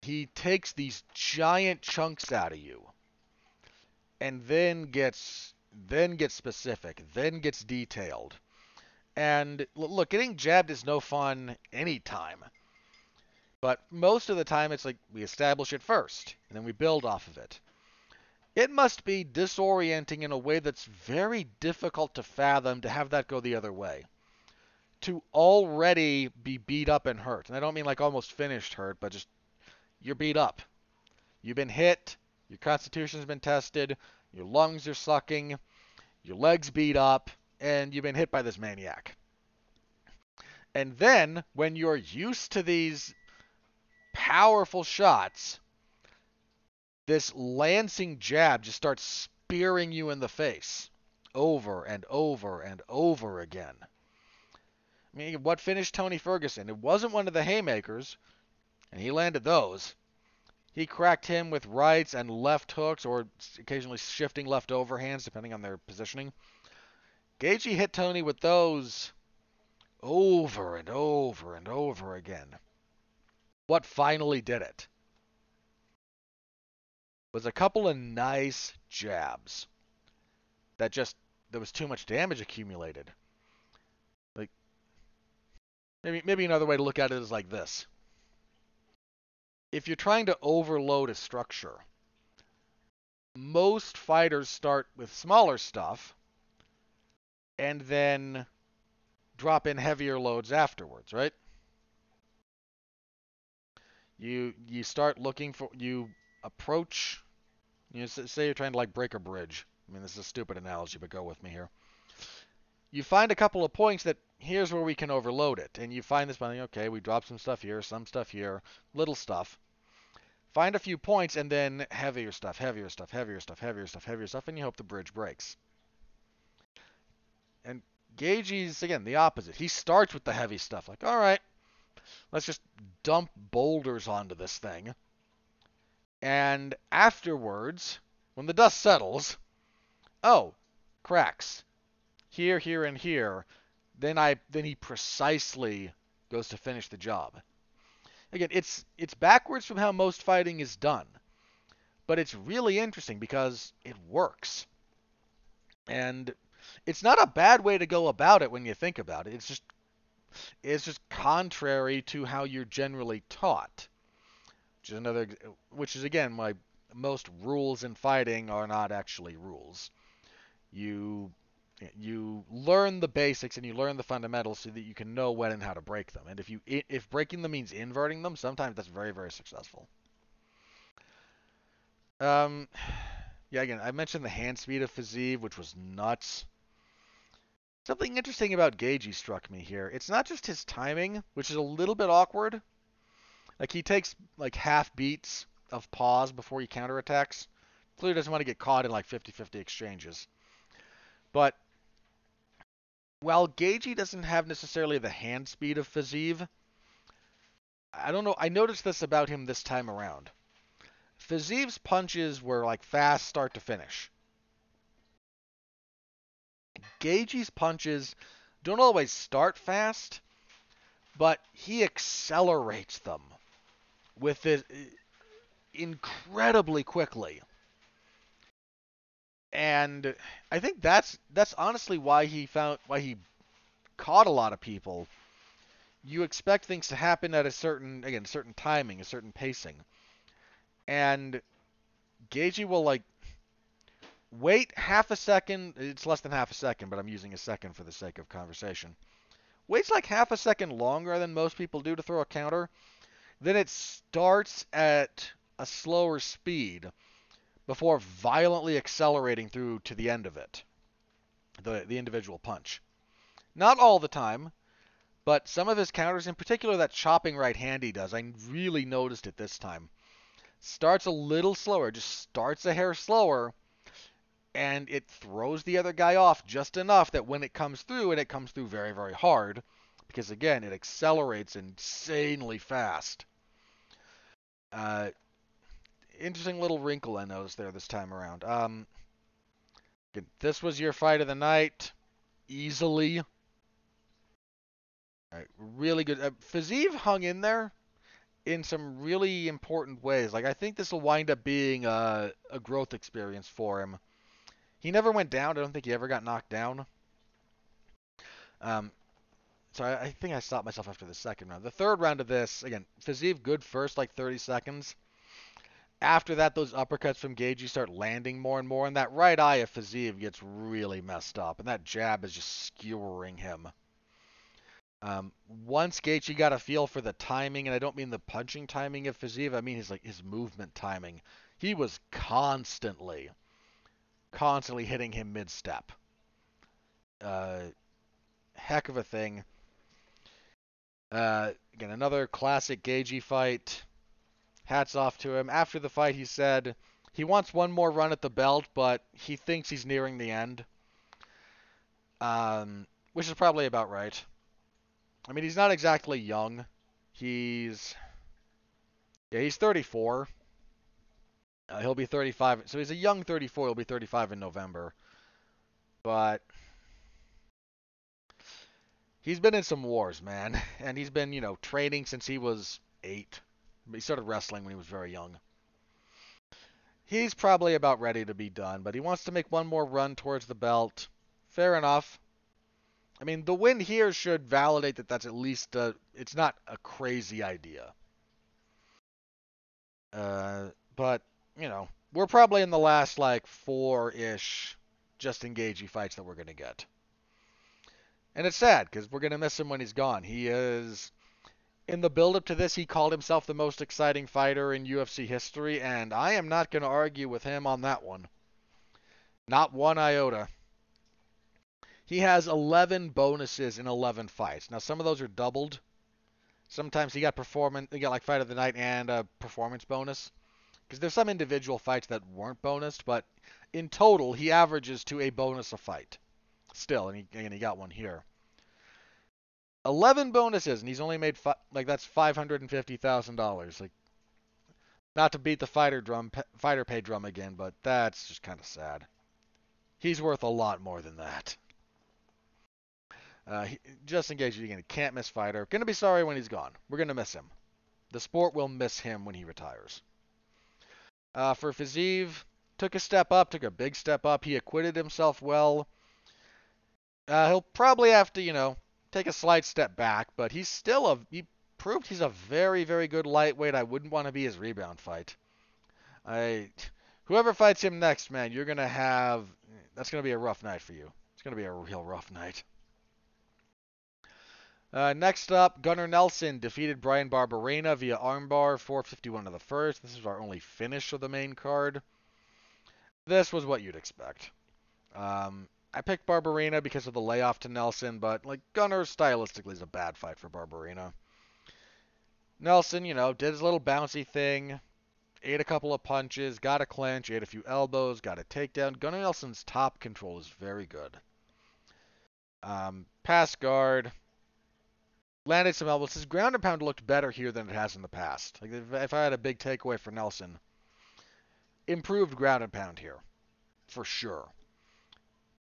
[SPEAKER 1] He takes these giant chunks out of you and then gets then gets specific, then gets detailed. And look, getting jabbed is no fun anytime. But most of the time it's like we establish it first and then we build off of it. It must be disorienting in a way that's very difficult to fathom to have that go the other way. To already be beat up and hurt. And I don't mean like almost finished hurt, but just you're beat up. You've been hit, your constitution's been tested, your lungs are sucking, your legs beat up, and you've been hit by this maniac. And then, when you're used to these powerful shots, this lancing jab just starts spearing you in the face over and over and over again. I mean, what finished Tony Ferguson? It wasn't one of the haymakers, and he landed those. He cracked him with rights and left hooks, or occasionally shifting left overhands, depending on their positioning. Gaethje hit Tony with those over and over and over again. What finally did it? was a couple of nice jabs that just there was too much damage accumulated. Like maybe maybe another way to look at it is like this. If you're trying to overload a structure, most fighters start with smaller stuff and then drop in heavier loads afterwards, right? You you start looking for you approach. You know, say you're trying to like break a bridge. I mean, this is a stupid analogy, but go with me here. You find a couple of points that here's where we can overload it, and you find this by thinking, okay, we drop some stuff here, some stuff here, little stuff. Find a few points, and then heavier stuff, heavier stuff, heavier stuff, heavier stuff, heavier stuff, and you hope the bridge breaks. And Gaethje's again the opposite. He starts with the heavy stuff, like all right, let's just dump boulders onto this thing and afterwards, when the dust settles, oh, cracks. Here, here, and here. Then I then he precisely goes to finish the job. Again, it's it's backwards from how most fighting is done. But it's really interesting because it works. And it's not a bad way to go about it when you think about it. It's just it's just contrary to how you're generally taught which is another, which is again why most rules in fighting are not actually rules. You you learn the basics and you learn the fundamentals so that you can know when and how to break them. And if you if breaking them means inverting them, sometimes that's very very successful. Um, yeah, again, I mentioned the hand speed of Fiziev, which was nuts. Something interesting about Gaethje struck me here. It's not just his timing, which is a little bit awkward. Like he takes like half beats of pause before he counterattacks. Clearly doesn't want to get caught in like 50-50 exchanges. But while Gaethje doesn't have necessarily the hand speed of Fiziev, I don't know. I noticed this about him this time around. Fiziev's punches were like fast start to finish. Gaethje's punches don't always start fast, but he accelerates them with it uh, incredibly quickly. And I think that's that's honestly why he found why he caught a lot of people. You expect things to happen at a certain again, certain timing, a certain pacing. And Gaethje will like wait half a second. It's less than half a second, but I'm using a second for the sake of conversation. Waits like half a second longer than most people do to throw a counter. Then it starts at a slower speed before violently accelerating through to the end of it, the, the individual punch. Not all the time, but some of his counters, in particular that chopping right hand he does, I really noticed it this time. Starts a little slower, just starts a hair slower, and it throws the other guy off just enough that when it comes through, and it comes through very, very hard, because again, it accelerates insanely fast. Uh, interesting little wrinkle I noticed there this time around. Um, this was your fight of the night, easily. Right, really good. Uh, Fiziev hung in there in some really important ways. Like I think this will wind up being a, a growth experience for him. He never went down. I don't think he ever got knocked down. Um, so I, I think I stopped myself after the second round. The third round of this, again, Fiziev good first, like 30 seconds after that, those uppercuts from Gaethje start landing more and more, and that right eye of Fiziev gets really messed up, and that jab is just skewering him. Um, once Gaethje got a feel for the timing, and I don't mean the punching timing of Fiziev, I mean his like his movement timing. He was constantly, constantly hitting him mid-step. Uh, heck of a thing. Uh, again, another classic Gaethje fight hats off to him. After the fight, he said he wants one more run at the belt, but he thinks he's nearing the end. Um, which is probably about right. I mean, he's not exactly young. He's yeah, he's 34. Uh, he'll be 35. So he's a young 34. He'll be 35 in November. But he's been in some wars, man, and he's been, you know, training since he was eight. He started wrestling when he was very young. He's probably about ready to be done, but he wants to make one more run towards the belt. Fair enough. I mean, the win here should validate that that's at least a, it's not a crazy idea. Uh, but, you know, we're probably in the last, like, four-ish Justin Gaethje fights that we're going to get. And it's sad, because we're going to miss him when he's gone. He is in the build up to this, he called himself the most exciting fighter in UFC history, and I am not going to argue with him on that one. Not one iota. He has 11 bonuses in 11 fights. Now, some of those are doubled. Sometimes he got performance, he got like fight of the night and a performance bonus. Because there's some individual fights that weren't bonused, but in total, he averages to a bonus a fight. Still, and he, and he got one here. 11 bonuses, and he's only made fi- like that's five hundred and fifty thousand dollars. Like, not to beat the fighter drum, fighter pay drum again, but that's just kind of sad. He's worth a lot more than that. Uh, he, just in case you again, can't miss fighter. Gonna be sorry when he's gone. We're gonna miss him. The sport will miss him when he retires. Uh, for Fiziev, took a step up, took a big step up. He acquitted himself well. Uh, he'll probably have to, you know, take a slight step back, but he's still a he proved he's a very very good lightweight. I wouldn't want to be his rebound fight. I whoever fights him next, man, you're gonna have that's gonna be a rough night for you. It's to be a real rough night. Uh, next up, Gunnar Nelson defeated Bryan Barberena via armbar, 451 of the first. This is our only finish of the main card. This was what you'd expect. Um, I picked Barberena because of the layoff to Nelson, but like Gunnar stylistically is a bad fight for Barberena. Nelson, you know, did his little bouncy thing, ate a couple of punches, got a clinch, ate a few elbows, got a takedown. Gunnar Nelson's top control is very good. Um, pass guard, landed some elbows. His ground and pound looked better here than it has in the past. Like if, if I had a big takeaway for Nelson, improved ground and pound here, for sure.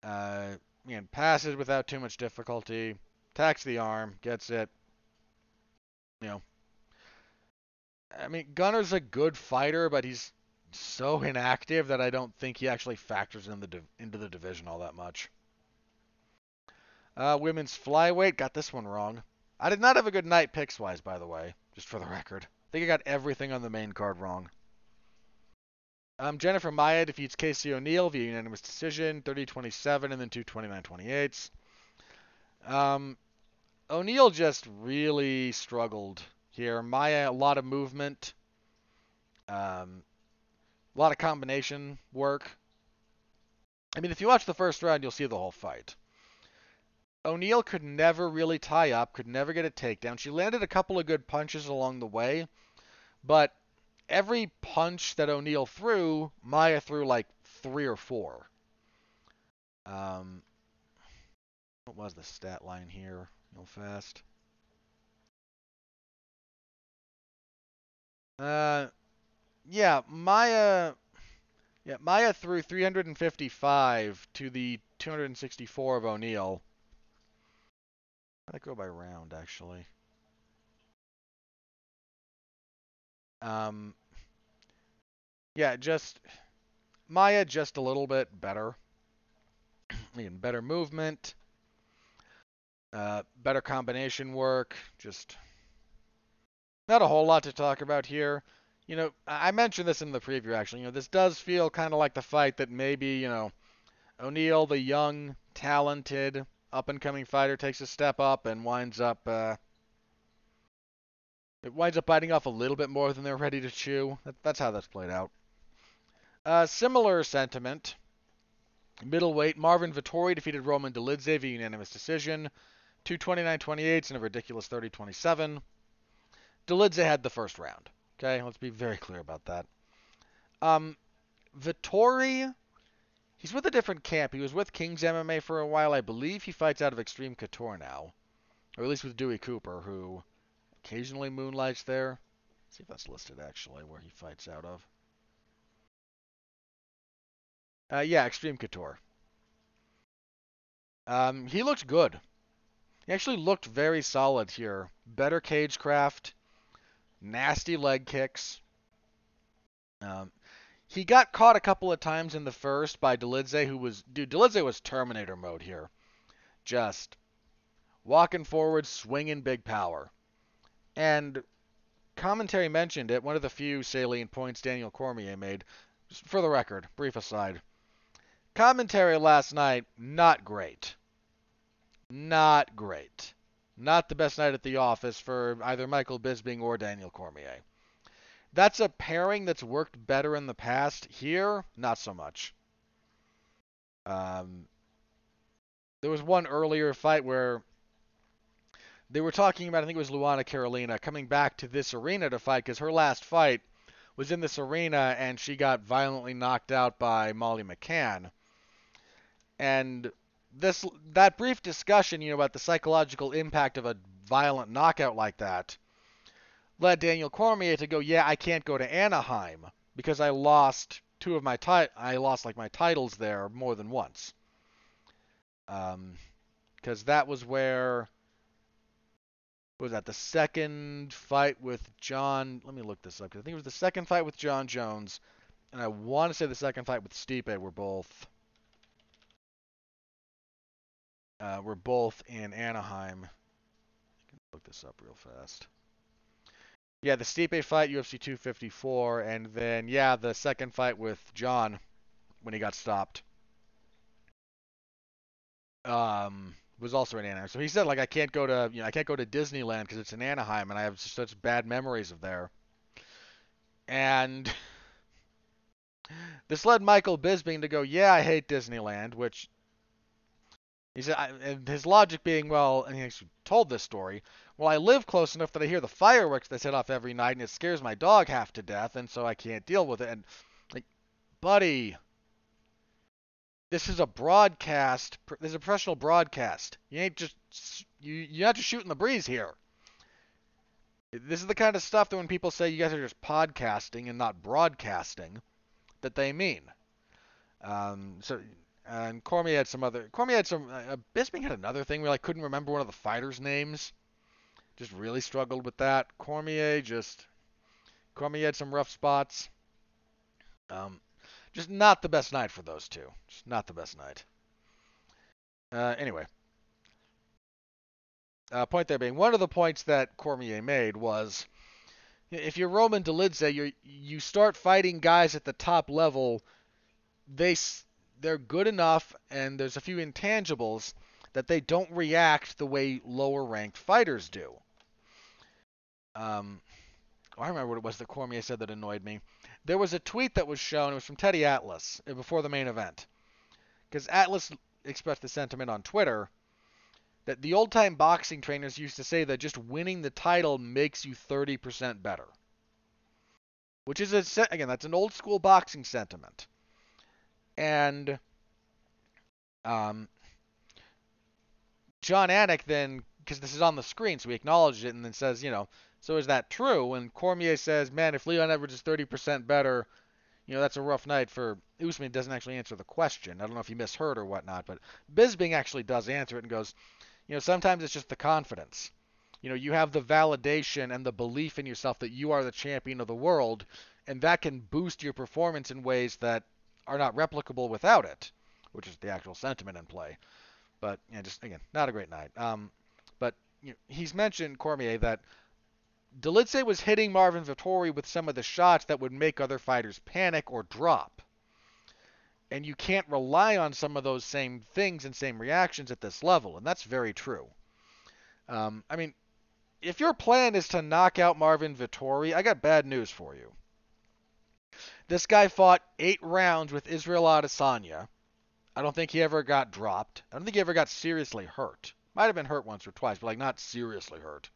[SPEAKER 1] Uh, and passes without too much difficulty. Attacks the arm, gets it. You know, I mean, Gunnar's a good fighter, but he's so inactive that I don't think he actually factors in the div- into the division all that much. Uh, women's flyweight got this one wrong. I did not have a good night picks wise, by the way, just for the record. I think I got everything on the main card wrong. Um, Jennifer Maia defeats Casey O'Neill via unanimous decision, 30-27 and then two 29-28s. Um, O'Neill just really struggled here. Maia, a lot of movement, um, a lot of combination work. I mean, if you watch the first round, you'll see the whole fight. O'Neill could never really tie up, could never get a takedown. She landed a couple of good punches along the way, but every punch that O'Neill threw, Maia threw like three or four. Um, what was the stat line here? Real fast. Uh, yeah, Maia. Yeah, Maia threw 355 to the 264 of O'Neill. That go by round, actually? Um, yeah, just Maia just a little bit better. Again, better movement, uh, better combination work. Just not a whole lot to talk about here. You know, I mentioned this in the preview actually. You know, this does feel kind of like the fight that maybe you know O'Neill, the young, talented, up and coming fighter, takes a step up and winds up. Uh, it winds up biting off a little bit more than they're ready to chew. That, that's how that's played out. Uh, similar sentiment. Middleweight, Marvin Vettori defeated Roman Dolidze via unanimous decision. 229-28 and a ridiculous 30-27. Dolidze had the first round. Okay, let's be very clear about that. Um, Vettori, he's with a different camp. He was with King's MMA for a while. I believe he fights out of Extreme Couture now, or at least with Dewey Cooper, who occasionally moonlights there. Let's see if that's listed actually where he fights out of. Uh, yeah, Extreme Couture. Um, he looked good. He actually looked very solid here. Better cage craft, nasty leg kicks. Um, he got caught a couple of times in the first by Dolidze, who was dude. Dolidze was Terminator mode here, just walking forward, swinging big power. And commentary mentioned it. One of the few salient points Daniel Cormier made. For the record, brief aside. Commentary last night, not great. Not great. Not the best night at the office for either Michael Bisping or Daniel Cormier. That's a pairing that's worked better in the past. Here, not so much. Um, there was one earlier fight where they were talking about, I think it was Luana Carolina, coming back to this arena to fight because her last fight was in this arena and she got violently knocked out by Molly McCann. And this that brief discussion, you know, about the psychological impact of a violent knockout like that led Daniel Cormier to go, "Yeah, I can't go to Anaheim because I lost two of my ti- I lost like my titles there more than once." Um, because that was where was that the second fight with Jon? Let me look this up. Cause I think it was the second fight with Jon Jones, and I want to say the second fight with Stipe were both uh, were both in Anaheim. I can Look this up real fast. Yeah, the Stipe fight, UFC 254, and then yeah, the second fight with Jon when he got stopped. um, was also in Anaheim. So he said like I can't go to you know I can't go to Disneyland because it's in Anaheim and I have such bad memories of there. And this led Michael Bisping to go, yeah, I hate Disneyland, which he said, I, and his logic being, well, and he actually told this story. Well, I live close enough that I hear the fireworks that set off every night, and it scares my dog half to death, and so I can't deal with it. And like, buddy, this is a broadcast. This is a professional broadcast. You ain't just you. You're not just shooting the breeze here. This is the kind of stuff that when people say you guys are just podcasting and not broadcasting, that they mean. Um, so and Cormier had some other. Cormier had some. Uh, Bisping had another thing where I couldn't remember one of the fighters' names. Just really struggled with that. Cormier just. Cormier had some rough spots. Um, just not the best night for those two. Just not the best night. Uh, anyway. Uh, point there being one of the points that Cormier made was if you're Roman Dolidze, you you start fighting guys at the top level. They they're good enough, and there's a few intangibles that they don't react the way lower ranked fighters do. Um, oh, I remember what it was that Cormier said that annoyed me. There was a tweet that was shown. It was from Teddy Atlas uh, before the main event, because Atlas expressed the sentiment on Twitter that the old time boxing trainers used to say that just winning the title makes you 30% better. Which is a again, that's an old school boxing sentiment and um, Jon Anik then, because this is on the screen, so he acknowledges it and then says, you know, so is that true? And Cormier says, man, if Leon Edwards is 30% better, you know, that's a rough night for Usman. Doesn't actually answer the question. I don't know if he misheard or whatnot, but Bisping actually does answer it and goes, you know, sometimes it's just the confidence. You know, you have the validation and the belief in yourself that you are the champion of the world, and that can boost your performance in ways that are not replicable without it, which is the actual sentiment in play. But you know, just again, not a great night. Um, but you know, he's mentioned Cormier that Dolidze was hitting Marvin Vettori with some of the shots that would make other fighters panic or drop. And you can't rely on some of those same things and same reactions at this level, and that's very true. Um, I mean, if your plan is to knock out Marvin Vettori, I got bad news for you. This guy fought eight rounds with Israel Adesanya. I don't think he ever got dropped. I don't think he ever got seriously hurt. Might have been hurt once or twice, but like not seriously hurt.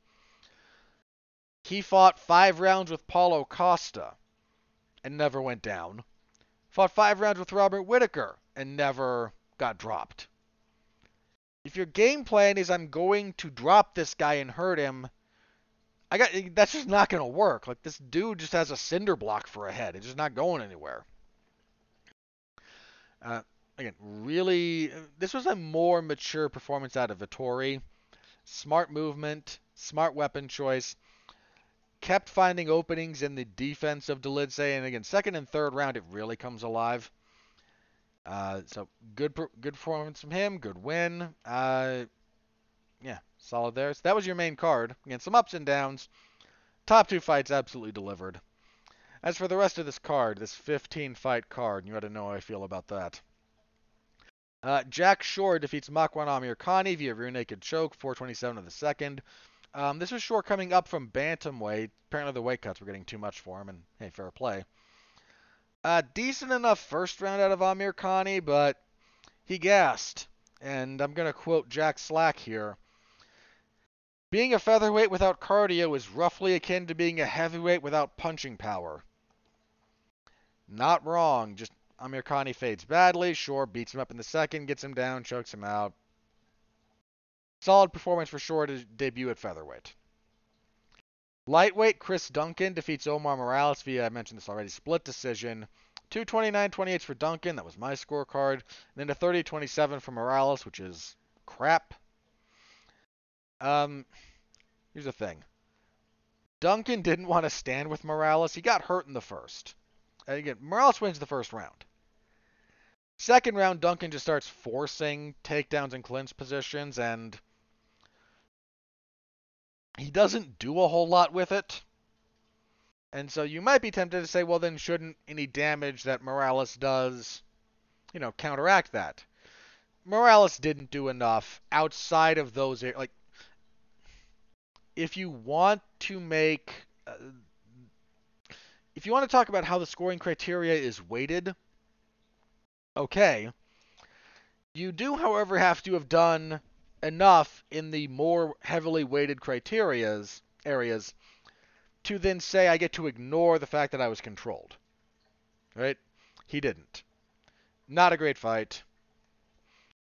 [SPEAKER 1] He fought five rounds with Paulo Costa and never went down. Fought five rounds with Robert Whitaker and never got dropped. If your game plan is I'm going to drop this guy and hurt him, I got that's just not gonna work. Like this dude just has a cinder block for a head. It's just not going anywhere. Uh, again, really, this was a more mature performance out of Vettori. Smart movement, smart weapon choice. Kept finding openings in the defense of Dolidze, and again, second and third round, it really comes alive. Uh, so good, good performance from him. Good win. Uh, yeah, solid there. So that was your main card. Again, some ups and downs. Top two fights absolutely delivered. As for the rest of this card, this 15 fight card, you ought to know how I feel about that. Uh, Jack Shore defeats Makwan Amirkhani via rear naked choke, 427 of the second. Um, this was Shore coming up from bantamweight. Apparently the weight cuts were getting too much for him, and hey, fair play. Uh, decent enough first round out of Amirkhani, but he gassed. And I'm going to quote Jack Slack here. Being a featherweight without cardio is roughly akin to being a heavyweight without punching power. Not wrong. Just Amirkhani fades badly. Shore beats him up in the second, gets him down, chokes him out. Solid performance for Shore to debut at featherweight. Lightweight Chris Duncan defeats Omar Morales via, I mentioned this already, split decision. 229-28 for Duncan, that was my scorecard. And then a 30-27 for Morales, which is crap. Um, here's the thing. Duncan didn't want to stand with Morales. He got hurt in the first. And again, Morales wins the first round. Second round, Duncan just starts forcing takedowns and clinch positions, and he doesn't do a whole lot with it. And so you might be tempted to say, well, then shouldn't any damage that Morales does, you know, counteract that? Morales didn't do enough outside of those like if you want to make uh, if you want to talk about how the scoring criteria is weighted okay you do however have to have done enough in the more heavily weighted criterias areas to then say I get to ignore the fact that I was controlled right he didn't not a great fight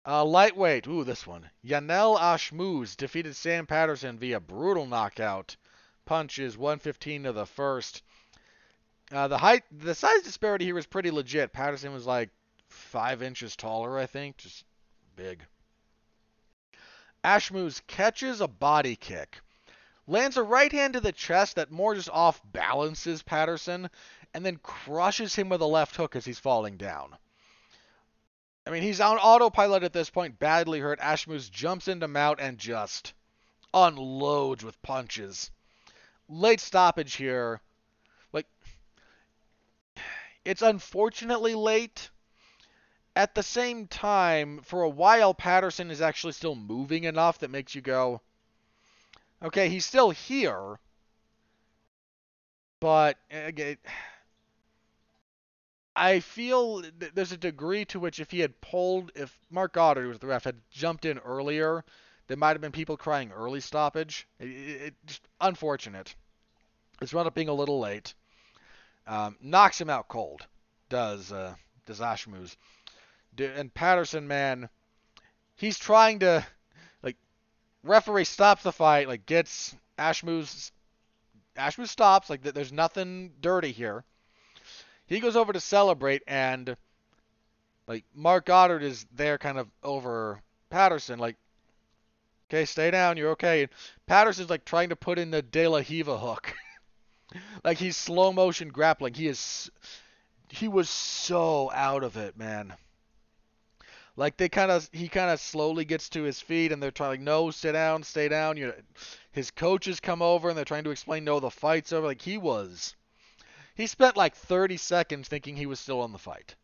[SPEAKER 1] uh, lightweight. Ooh, this one. Yanal Ashmoz defeated Sam Patterson via brutal knockout. Punches 115 to the first. Uh, the height, the size disparity here was pretty legit. Patterson was like five inches taller, I think, just big. Ashmoz catches a body kick, lands a right hand to the chest that more just off balances Patterson, and then crushes him with a left hook as he's falling down. I mean, he's on autopilot at this point, badly hurt. Ashmoz jumps into mount and just unloads with punches. Late stoppage here. Like, it's unfortunately late. At the same time, for a while, Patterson is actually still moving enough that makes you go, okay, he's still here. But, again, I feel there's a degree to which if he had pulled, if Mark Goddard, who was the ref, had jumped in earlier, there might have been people crying early stoppage. It, it, it just unfortunate. It's wound up being a little late. Um, knocks him out cold. Does uh, does Ashmoz. And Patterson, man, he's trying to like referee stops the fight, like gets Ashmoz. Ashmoz stops, like there's nothing dirty here he goes over to celebrate, and like Mark Goddard is there, kind of over Patterson, like, okay, stay down, you're okay. And Patterson's like trying to put in the De La Riva hook, like he's slow motion grappling. He is, he was so out of it, man. Like they kind of, he kind of slowly gets to his feet, and they're trying, like, no, sit down, stay down. You his coaches come over, and they're trying to explain, no, the fight's over. Like he was he spent like 30 seconds thinking he was still on the fight.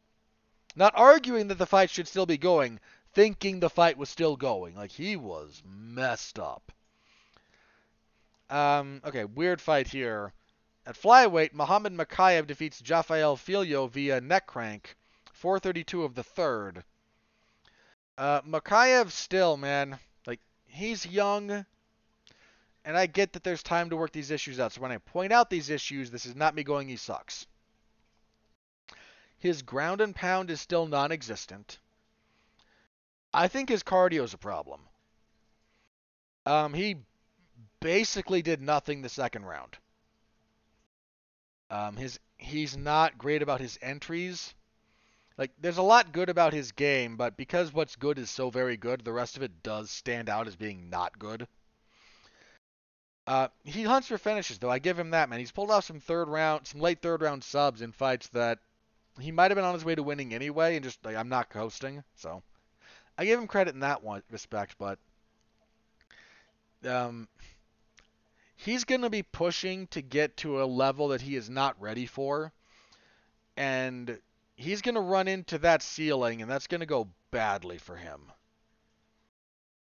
[SPEAKER 1] Not arguing that the fight should still be going, thinking the fight was still going. Like he was messed up. Um, okay, weird fight here. At flyweight, Muhammad Mokaev defeats Jafel Filho via neck crank, 432 of the third. Uh, Mokaev still, man, like he's young. And I get that there's time to work these issues out. So when I point out these issues, this is not me going, he sucks. His ground and pound is still non existent. I think his cardio is a problem. Um, he basically did nothing the second round. Um, his he's not great about his entries. Like there's a lot good about his game, but because what's good is so very good, the rest of it does stand out as being not good. Uh, he hunts for finishes, though. I give him that, man. He's pulled off some third round, some late third round subs in fights that he might have been on his way to winning anyway, and just like I'm not coasting. So I give him credit in that one respect, but um, he's going to be pushing to get to a level that he is not ready for, and he's going to run into that ceiling, and that's going to go badly for him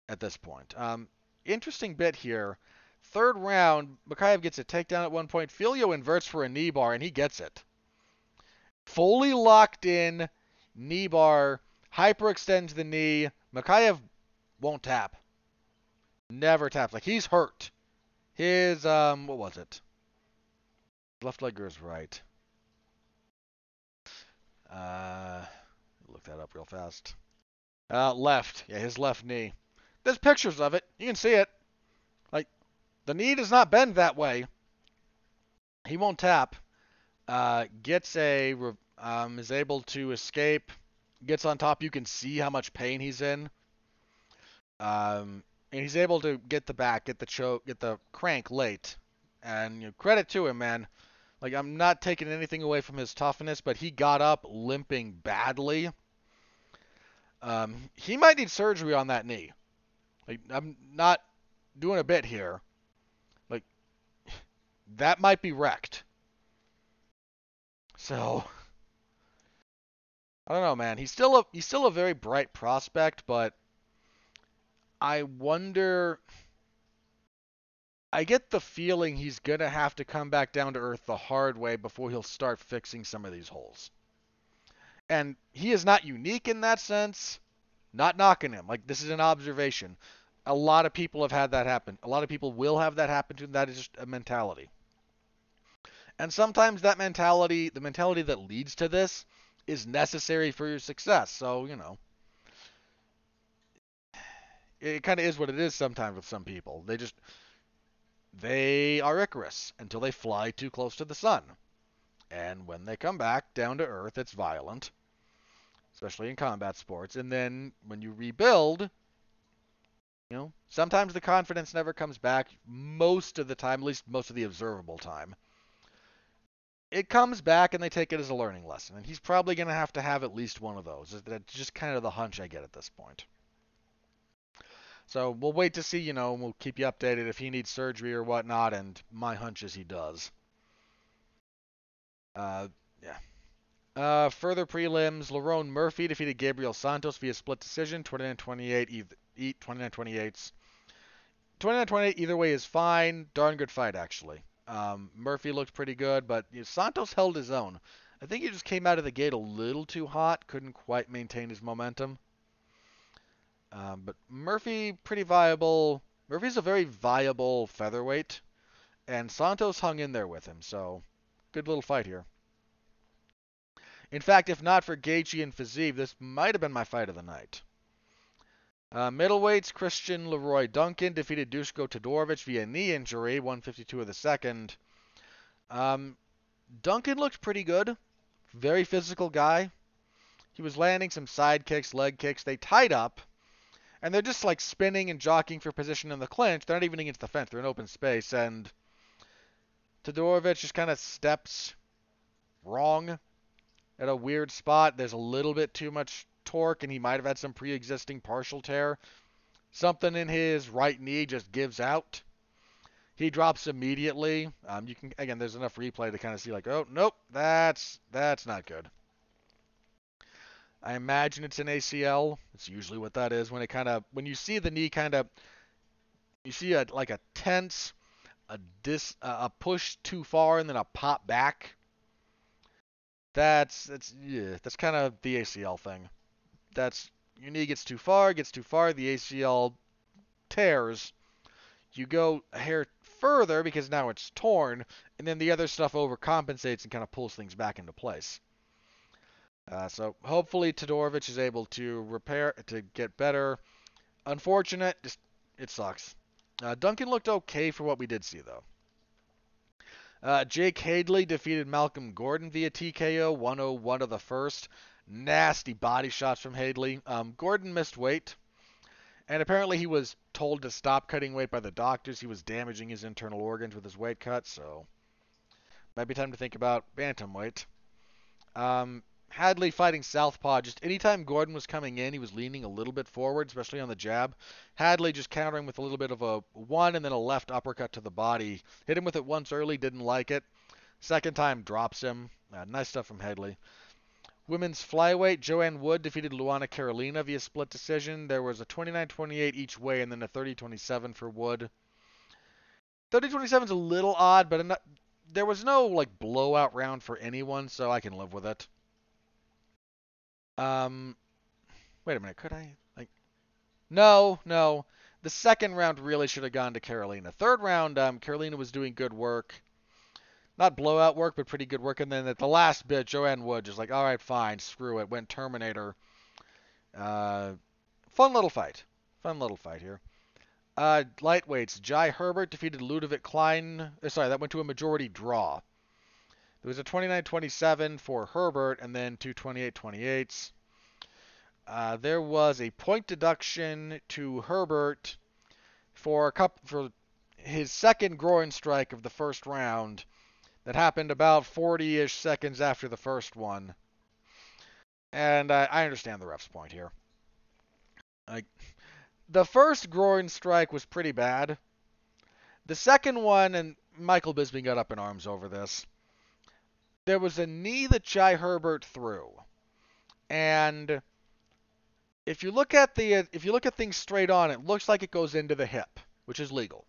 [SPEAKER 1] at this point. Um, interesting bit here. Third round, Mokaev gets a takedown at one point. Filho inverts for a knee bar, and he gets it. Fully locked in, knee bar, hyperextends the knee. Mokaev won't tap. Never taps. Like, he's hurt. His, um, what was it? Left leg or his right? Uh, look that up real fast. Uh, left. Yeah, his left knee. There's pictures of it. You can see it. Like, the knee does not bend that way. He won't tap. Uh, gets a um, is able to escape. Gets on top. You can see how much pain he's in. Um, and he's able to get the back, get the choke, get the crank late. And you know, credit to him, man. Like I'm not taking anything away from his toughness, but he got up limping badly. Um, he might need surgery on that knee. Like I'm not doing a bit here Like that might be wrecked. So, I don't know, man. He's still a he's still a very bright prospect, but I wonder. I get the feeling he's gonna have to come back down to earth the hard way before he'll start fixing some of these holes. And he is not unique in that sense. Not knocking him. Like this is an observation. A lot of people have had that happen. A lot of people will have that happen to them. That is just a mentality. And sometimes that mentality, the mentality that leads to this, is necessary for your success. So, you know, it kind of is what it is sometimes with some people. They just they are Icarus until they fly too close to the sun. And when they come back down to earth, it's violent, especially in combat sports. And then when you rebuild, you know, sometimes the confidence never comes back. Most of the time, at least most of the observable time, it comes back and they take it as a learning lesson. And he's probably going to have to have at least one of those. That's just kind of the hunch I get at this point. So we'll wait to see, you know, and we'll keep you updated if he needs surgery or whatnot, and my hunch is he does. Uh, yeah. Uh, further prelims, Lerone Murphy defeated Gabriel Santos via split decision, 29-28, 29-28. 29-28 either way is fine. Darn good fight, actually. Um, Murphy looked pretty good, but you know, Santos held his own. I think he just came out of the gate a little too hot, couldn't quite maintain his momentum. Um, but Murphy, pretty viable. Murphy's a very viable featherweight, and Santos hung in there with him, so good little fight here. In fact, if not for Gaethje and Fiziev, this might have been my fight of the night. Uh, middleweights, Christian Leroy Duncan defeated Dusko Todorovic via knee injury, 152 of the second. Um, Duncan looked pretty good. Very physical guy. He was landing some side kicks, leg kicks. They tied up, and they're just like spinning and jockeying for position in the clinch. They're not even against the fence; they're in open space, and Todorovic just kind of steps wrong at a weird spot. There's a little bit too much torque, and he might have had some pre-existing partial tear. Something in his right knee just gives out. He drops immediately. Um, you can again, there's enough replay to kind of see like, oh nope, that's that's not good. I imagine it's an ACL. It's usually what that is when it kind of when you see the knee kind of you see a like a tense, a dis a push too far and then a pop back. That's that's yeah, that's kind of the ACL thing. That's your knee gets too far, gets too far, the ACL tears. You go a hair further because now it's torn, and then the other stuff overcompensates and kind of pulls things back into place. Uh, so hopefully Todorovic is able to repair to get better. Unfortunate, just it sucks. Uh, Duncan looked okay for what we did see though. Uh, Jake Hadley defeated Malcolm Gordon via TKO 101 of the first. Nasty body shots from Hadley. Um, Gordon missed weight, and apparently he was told to stop cutting weight by the doctors. He was damaging his internal organs with his weight cut, so might be time to think about bantamweight. Um, Hadley fighting Southpaw, just anytime Gordon was coming in, he was leaning a little bit forward, especially on the jab. Hadley just countering with a little bit of a one and then a left uppercut to the body. Hit him with it once early, didn't like it. Second time drops him. Uh, nice stuff from Hadley. Women's flyweight, Joanne Wood defeated Luana Carolina via split decision. There was a 29-28 each way and then a 30-27 for Wood. 30-27 is a little odd, but not, there was no like blowout round for anyone, so I can live with it. Um, wait a minute, could I like? No, no. The second round really should have gone to Carolina. Third round, um, Carolina was doing good work, not blowout work, but pretty good work. And then at the last bit, Joanne Wood just like, all right, fine, screw it, went Terminator. Uh, fun little fight, fun little fight here. Uh, lightweights, Jai Herbert defeated Ludovic Klein. Uh, sorry, that went to a majority draw. There was a 29-27 for Herbert, and then two 28-28s. Uh, there was a point deduction to Herbert for a for his second groin strike of the first round that happened about 40-ish seconds after the first one. And I understand the ref's point here. Like the first groin strike was pretty bad. The second one, and Michael Bisping got up in arms over this there was a knee that Jai Herbert threw. And if you look at the if you look at things straight on, it looks like it goes into the hip, which is legal.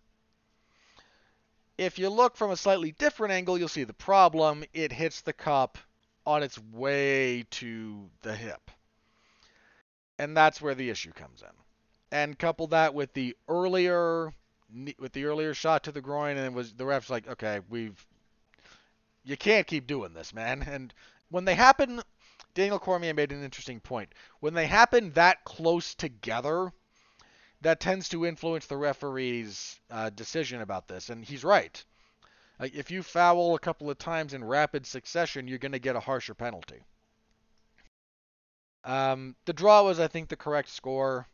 [SPEAKER 1] If you look from a slightly different angle, you'll see the problem. It hits the cup on its way to the hip. And that's where the issue comes in. And couple that with the earlier with the earlier shot to the groin and it was the ref's like, "Okay, we've you can't keep doing this, man." And when they happen Daniel Cormier made an interesting point. When they happen that close together, that tends to influence the referee's uh, decision about this, and he's right. Uh, if you foul a couple of times in rapid succession, you're going to get a harsher penalty. Um, the draw was, I think, the correct score.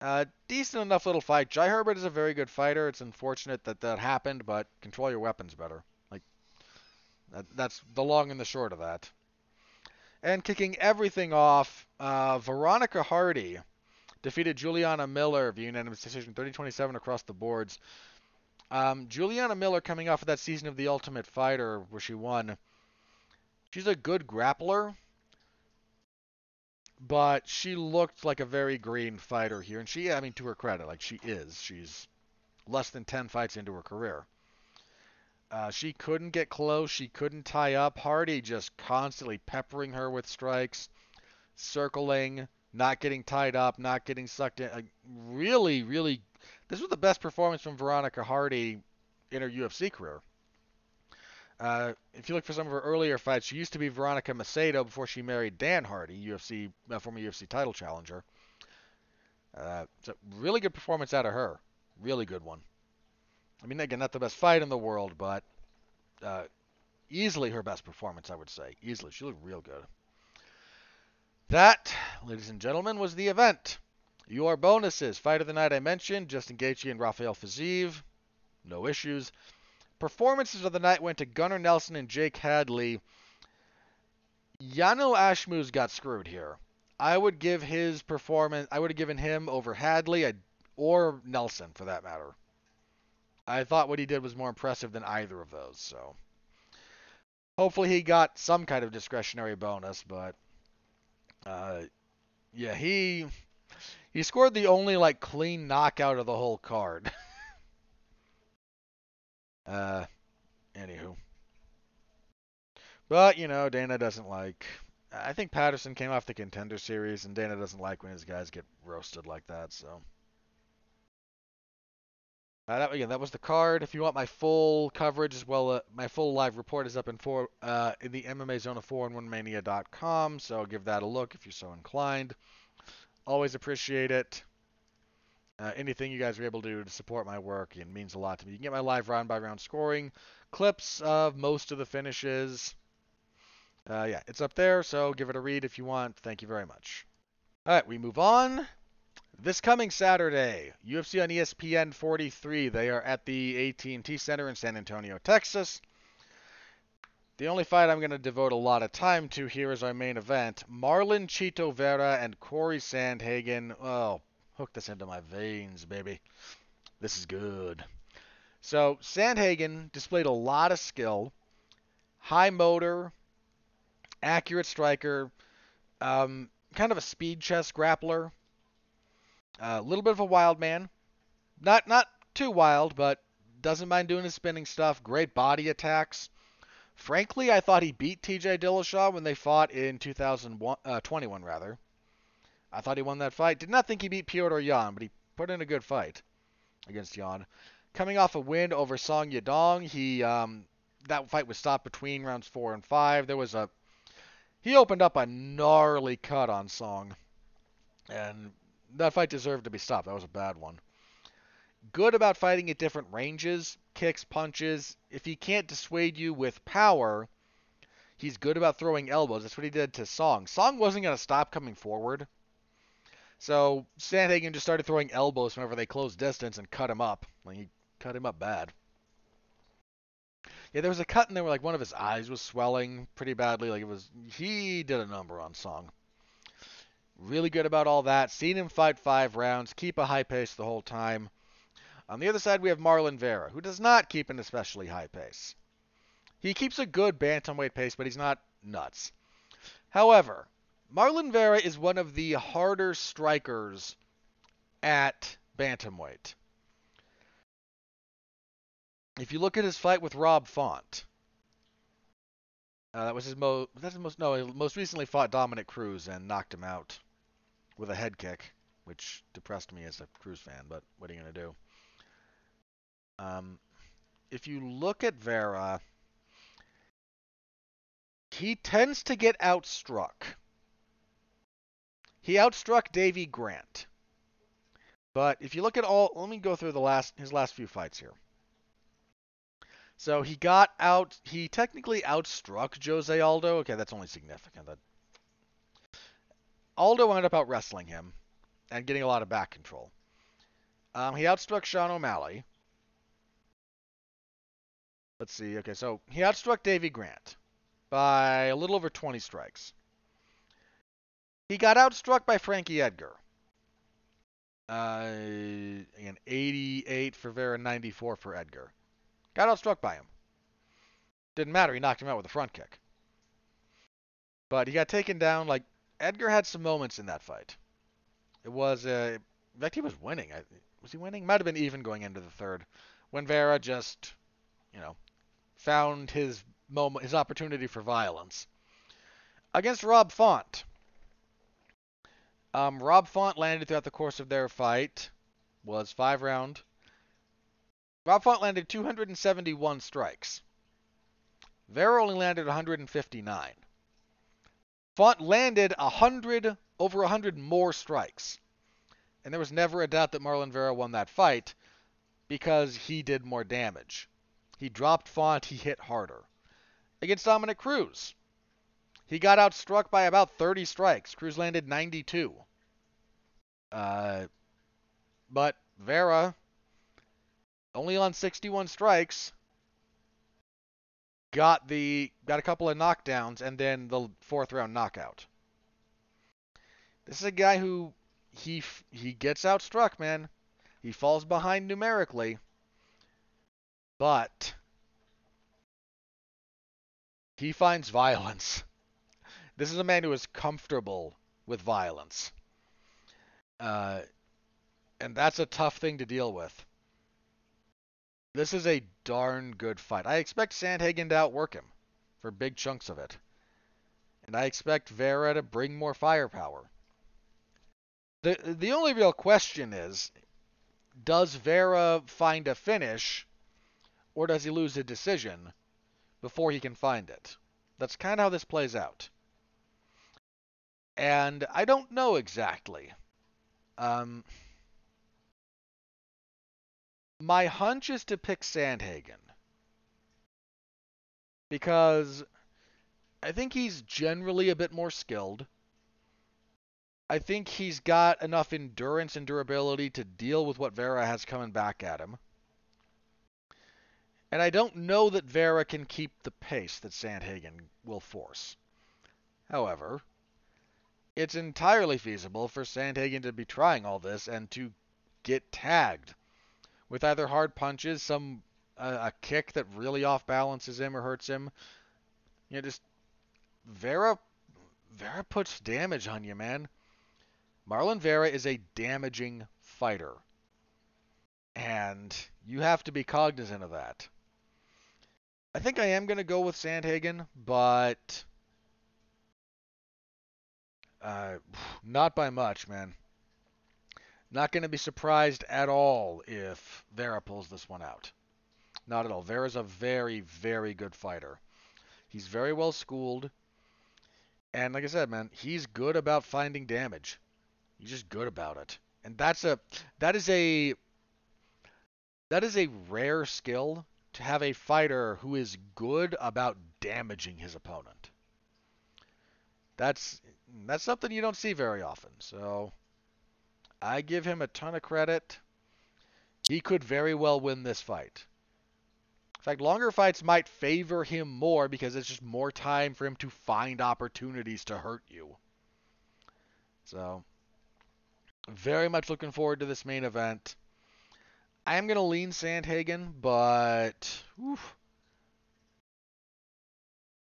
[SPEAKER 1] Uh, decent enough little fight. Jai Herbert is a very good fighter. It's unfortunate that that happened, but control your weapons better. That, that's the long and the short of that. And kicking everything off, uh, Veronica Hardy defeated Juliana Miller via unanimous decision 30-27 across the boards. Um, Juliana Miller coming off of that season of The Ultimate Fighter where she won. She's a good grappler, but she looked like a very green fighter here. And she, I mean, to her credit, like she is. She's less than 10 fights into her career. Uh, she couldn't get close. She couldn't tie up. Hardy just constantly peppering her with strikes, circling, not getting tied up, not getting sucked in. really, really, this was the best performance from Veronica Hardy in her UFC career. Uh, if you look for some of her earlier fights, she used to be Veronica Macedo before she married Dan Hardy, UFC uh, former UFC title challenger. Uh, it's a really good performance out of her. Really good one. I mean, again, not the best fight in the world, but uh, easily her best performance, I would say. Easily. She looked real good. That, ladies and gentlemen, was the event. Your bonuses. Fight of the night I mentioned, Justin Gaethje and Rafael Fiziev. No issues. Performances of the night went to Gunnar Nelson and Jake Hadley. Yano Ashmoz got screwed here. I would give his performance, I would have given him over Hadley or Nelson for that matter. I thought what he did was more impressive than either of those. So hopefully he got some kind of discretionary bonus, but uh, yeah, he he scored the only like clean knockout of the whole card. uh, anywho. But, you know, Dana doesn't like. I think Patterson came off the contender series, and Dana doesn't like when his guys get roasted like that, so. Uh, that, again, that was the card. If you want my full coverage as well, uh, my full live report is up in for uh, in the MMA Zone of 4 and 1 Mania.com. So give that a look if you're so inclined. Always appreciate it. Uh, anything you guys are able to do to support my work it means a lot to me. You can get my live round by round scoring, clips of most of the finishes. Uh, yeah, it's up there, so give it a read if you want. Thank you very much. All right, we move on this coming Saturday, UFC on ESPN 43. They are at the AT&T Center in San Antonio, Texas. The only fight I'm going to devote a lot of time to here is our main event. Marlon Chito Vera and Cory Sandhagen. Oh, hook this into my veins, baby. This is good. So, Sandhagen displayed a lot of skill, high motor, accurate striker, um, kind of a speed chess grappler. A little bit of a wild man. Not not too wild, but doesn't mind doing his spinning stuff. Great body attacks. Frankly, I thought he beat T.J. Dillashaw when they fought in 2021, uh, rather. I thought he won that fight. Did not think he beat Petr Yan, but he put in a good fight against Yan. Coming off a win over Song Yadong, he um, that fight was stopped between rounds four and five. There was a he opened up a gnarly cut on Song, and that fight deserved to be stopped. That was a bad one. Good about fighting at different ranges, kicks, punches. If he can't dissuade you with power, he's good about throwing elbows. That's what he did to Song. Song wasn't going to stop coming forward. So Sandhagen just started throwing elbows whenever they closed distance and cut him up. Like he cut him up bad. Yeah, there was a cut in there where like one of his eyes was swelling pretty badly. Like it was he did a number on Song. Really good about all that. Seen him fight five rounds, keep a high pace the whole time. On the other side, we have Marlon Vera, who does not keep an especially high pace. He keeps a good bantamweight pace, but he's not nuts. However, Marlon Vera is one of the harder strikers at bantamweight. If you look at his fight with Rob Font, uh, that was his most. That's his most. No, he most recently fought Dominick Cruz and knocked him out with a head kick, which depressed me as a Cruz fan. But what are you gonna do? Um, if you look at Vera, he tends to get outstruck. He outstruck Davy Grant. But if you look at all, let me go through the last his last few fights here. So he got out. He technically outstruck Jose Aldo. Okay, that's only significant. That Aldo wound up out wrestling him and getting a lot of back control. Um, he outstruck Sean O'Malley. Let's see. Okay, so he outstruck Davy Grant by a little over 20 strikes. He got outstruck by Frankie Edgar. Uh, an 88 for Vera, 94 for Edgar. Got outstruck by him. Didn't matter. He knocked him out with a front kick. But he got taken down. Like Edgar had some moments in that fight. It was uh, in fact he was winning. Was he winning? Might have been even going into the third when Vera just, you know, found his moment, his opportunity for violence against Rob Font. Um, Rob Font landed throughout the course of their fight was five round Rob Font landed 271 strikes. Vera only landed 159. Font landed a 100 over a 100 more strikes. And there was never a doubt that Marlon Vera won that fight because he did more damage. He dropped Font, he hit harder. Against Dominick Cruz, he got outstruck by about 30 strikes. Cruz landed 92. Uh, but Vera only on 61 strikes, got the got a couple of knockdowns and then the fourth round knockout. This is a guy who he he gets outstruck, man. He falls behind numerically, but he finds violence. This is a man who is comfortable with violence. Uh, and that's a tough thing to deal with. This is a darn good fight. I expect Sandhagen to outwork him for big chunks of it. And I expect Vera to bring more firepower. The the only real question is does Vera find a finish or does he lose a decision before he can find it? That's kind of how this plays out. And I don't know exactly. Um, my hunch is to pick Sandhagen. Because I think he's generally a bit more skilled. I think he's got enough endurance and durability to deal with what Vera has coming back at him. And I don't know that Vera can keep the pace that Sandhagen will force. However, it's entirely feasible for Sandhagen to be trying all this and to get tagged with either hard punches, some uh, a kick that really off balances him or hurts him. You know, just Vera Vera puts damage on you, man. Marlon Vera is a damaging fighter. And you have to be cognizant of that. I think I am going to go with Sandhagen, but uh, not by much, man. Not going to be surprised at all if Vera pulls this one out. Not at all. Vera's a very, very good fighter. He's very well schooled. And like I said, man, he's good about finding damage. He's just good about it. And that's a that is a that is a rare skill to have a fighter who is good about damaging his opponent. That's that's something you don't see very often. So I give him a ton of credit. He could very well win this fight. In fact, longer fights might favor him more because it's just more time for him to find opportunities to hurt you. So, very much looking forward to this main event. I am going to lean Sandhagen, but oof,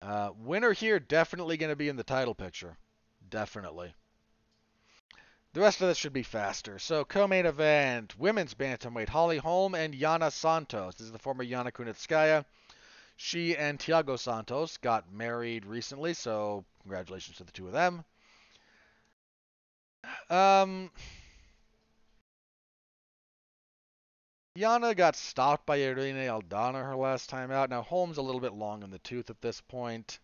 [SPEAKER 1] uh, winner here definitely going to be in the title picture. definitely. The rest of this should be faster. So, co-main event, women's bantamweight, Holly Holm and Yana Santos. This is the former Yana Kunitskaya. She and Thiago Santos got married recently, so congratulations to the two of them. Um, Yana got stopped by Irene Aldana her last time out. Now, Holm's a little bit long in the tooth at this point.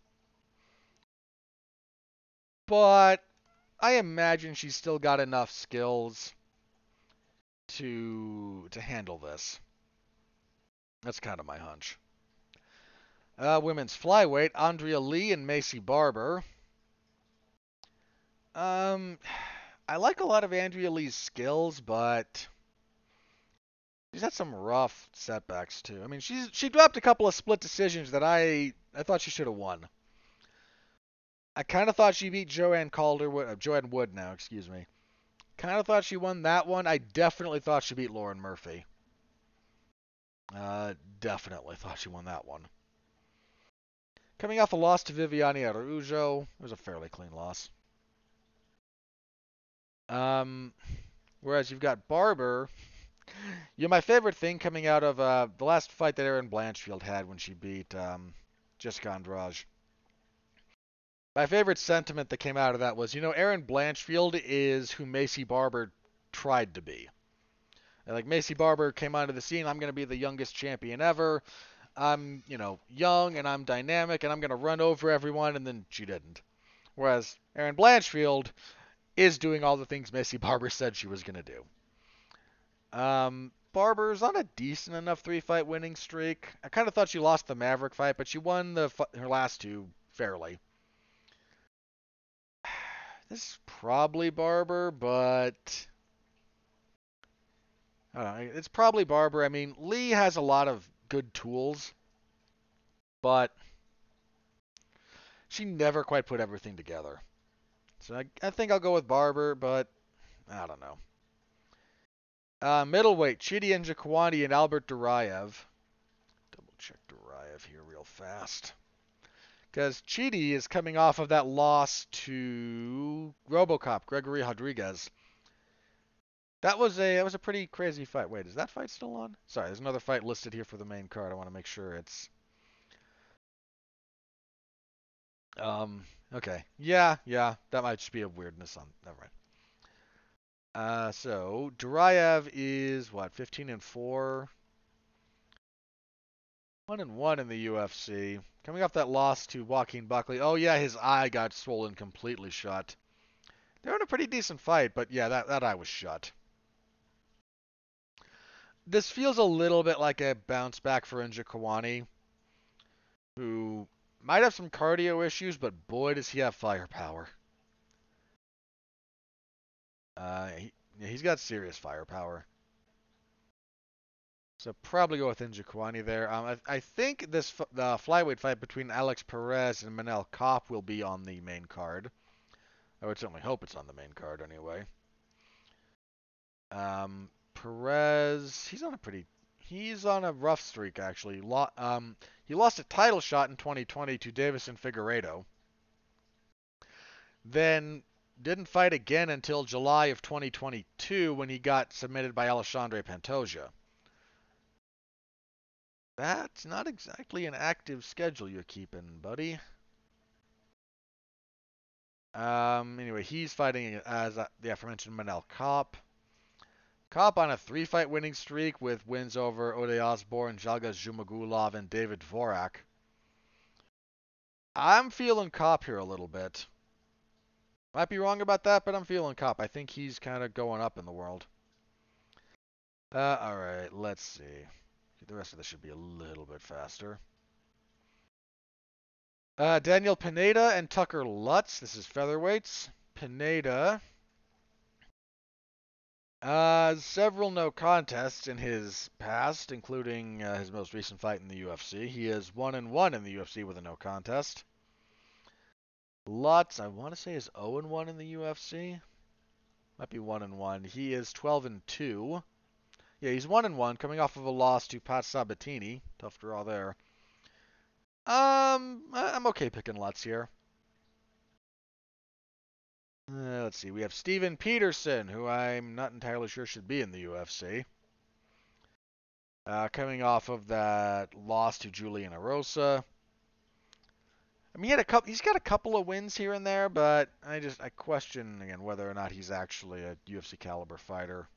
[SPEAKER 1] But I imagine she's still got enough skills to to handle this. That's kind of my hunch. Uh, women's flyweight, Andrea Lee and Maycee Barber. Um, I like a lot of Andrea Lee's skills, but she's had some rough setbacks too. I mean, she's she dropped a couple of split decisions that I I thought she should have won. I kind of thought she beat Joanne Calder, uh, Joanne Wood now, excuse me. Kind of thought she won that one. I definitely thought she beat Lauren Murphy. Uh, definitely thought she won that one. Coming off a loss to Viviane Araujo, it was a fairly clean loss. Um, whereas you've got Barber. You know, my favorite thing coming out of uh, the last fight that Erin Blanchfield had when she beat um, Jessica Andrade. My favorite sentiment that came out of that was, you know, Erin Blanchfield is who Maycee Barber tried to be. And like Maycee Barber came onto the scene, I'm going to be the youngest champion ever. I'm, you know, young and I'm dynamic and I'm going to run over everyone, and then she didn't. Whereas Erin Blanchfield is doing all the things Maycee Barber said she was going to do. Um, Barber's on a decent enough three fight winning streak. I kind of thought she lost the Maverick fight, but she won the her last two fairly. This is probably Barber, but. It's probably Barber. I mean, Lee has a lot of good tools, but she never quite put everything together. So I, I think I'll go with Barber, but I don't know. Uh, middleweight, Chidi Njokuani and Albert Duraev. Double check Duraev here real fast. Because Chidi is coming off of that loss to Robocop, Gregory Rodrigues. That was a that was a pretty crazy fight. Wait, is that fight still on? Sorry, there's another fight listed here for the main card. I want to make sure it's um okay. Yeah, yeah, that might just be a weirdness on never mind. Uh so Duraev is what, 15 and 4? 1 and 1 in the UFC. Coming off that loss to Joaquin Buckley. Oh yeah, his eye got swollen completely shut. They were in a pretty decent fight, but yeah, that, that eye was shut this feels a little bit like a bounce back for Njokuani, who might have some cardio issues, but boy, does he have firepower. Uh, he, he's got serious firepower. So probably go with Njokuani there. Um, I, I, think this the flyweight fight between Alex Perez and Manel Kape will be on the main card. I would certainly hope it's on the main card anyway. Um, Perez, he's on a pretty, he's on a rough streak actually. um, he lost a title shot in 2020 to Deiveson Figueiredo. Then didn't fight again until July of 2022 when he got submitted by Alexandre Pantoja. That's not exactly an active schedule you're keeping, buddy. Um, anyway, he's fighting as uh, the aforementioned Manel Kape. Kape on a three-fight winning streak with wins over Ode Osbourne, Jalga Zhumagulov, and David Dvorak. I'm feeling Kape here a little bit. Might be wrong about that, but I'm feeling Kape. I think he's kind of going up in the world. Uh, alright, let's see. The rest of this should be a little bit faster. Uh, Daniel Pineda and Tucker Lutz. This is featherweights. Pineda uh, several no contests in his past, including uh, his most recent fight in the UFC. He is one and one in the UFC with a no contest. Lutz, I want to say, is 0 and one in the UFC. Might be one and one. He is 12 and two. Yeah, he's one and one, coming off of a loss to Pat Sabatini. Tough draw there. Um, I'm okay picking Lutz here. Uh, let's see. We have Steven Peterson, who I'm not entirely sure should be in the UFC. Uh, coming off of that loss to Julian Erosa. I mean, he had a couple. He's got a couple of wins here and there, but I just I question again whether or not he's actually a UFC caliber fighter.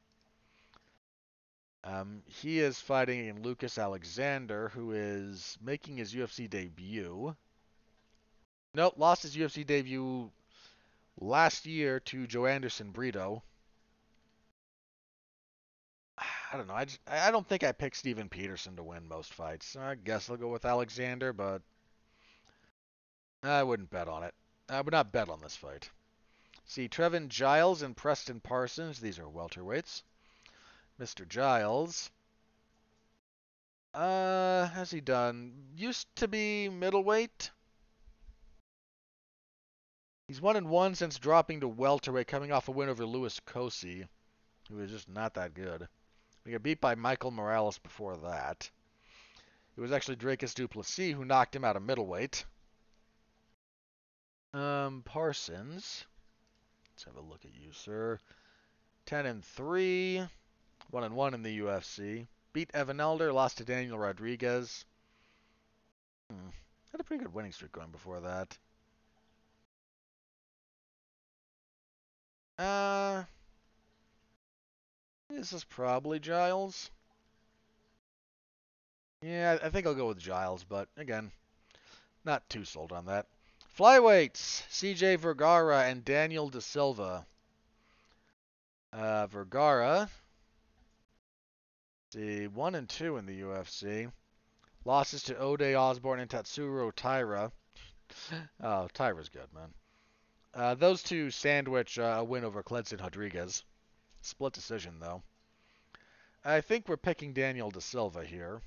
[SPEAKER 1] Um, he is fighting in Lucas Alexander, who is making his UFC debut. Nope, lost his UFC debut last year to Joanderson Brito. I don't know. I, just, I don't think I picked Steven Peterson to win most fights. I guess I'll go with Alexander, but I wouldn't bet on it. I would not bet on this fight. See, Trevin Giles and Preston Parsons. These are welterweights. Mr. Giles. Uh, has he done? Used to be middleweight. He's one and one since dropping to welterweight, coming off a win over Louis Cosce, who was just not that good. He got beat by Michael Morales before that. It was actually Dricus Du Plessis who knocked him out of middleweight. Um, Parsons. Let's have a look at you, sir. Ten and three, one and one in the UFC. Beat Evan Elder, lost to Daniel Rodriguez. Hmm. Had a pretty good winning streak going before that. Uh, this is probably Giles. Yeah, I think I'll go with Giles, but again, not too sold on that. Flyweights, CJ Vergara and Daniel De Silva. Uh, Vergara, see, one and two in the UFC. Losses to Ode Osbourne and Tatsuro Taira. oh, Taira's good, man. Uh, those two sandwich uh, a win over Kleydson Rodrigues. Split decision, though. I think we're picking Daniel De Silva here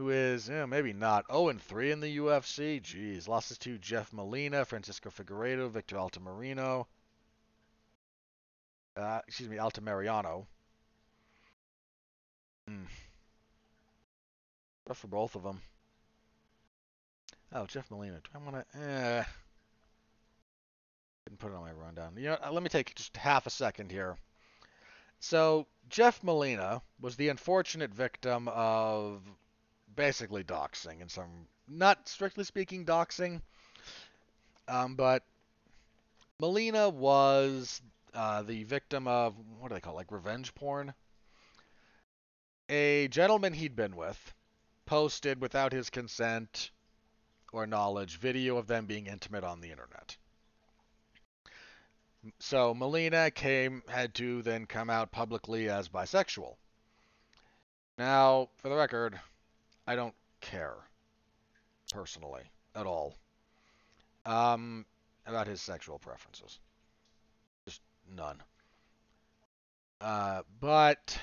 [SPEAKER 1] who is know, maybe not 0 and 3 in the UFC. Jeez, losses to Jeff Molina, Francisco Figueiredo, Victor Altamirano. Uh, excuse me, Altamirano. Hmm. Rough for both of them. Oh, Jeff Molina. Do I want to? Eh. Didn't put it on my rundown. You know, let me take just half a second here. So Jeff Molina was the unfortunate victim of basically doxing and some, not strictly speaking doxing, um, but Molina was uh, the victim of what do they call it, like revenge porn. A gentleman he'd been with posted without his consent or knowledge video of them being intimate on the internet. So Molina came had to then come out publicly as bisexual. Now, for the record, I don't care personally at all um, about his sexual preferences. Just none. Uh, but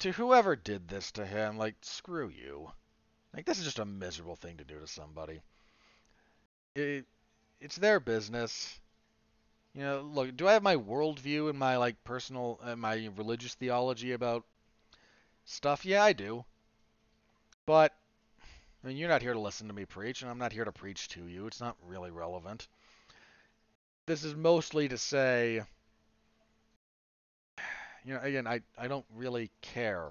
[SPEAKER 1] to whoever did this to him, like, screw you. Like, this is just a miserable thing to do to somebody. It, it's their business. You know, look, do I have my worldview and my, like, personal, uh, my religious theology about stuff? Yeah, I do. But I mean, you're not here to listen to me preach, and I'm not here to preach to you. It's not really relevant. This is mostly to say, you know, again, I, I don't really care.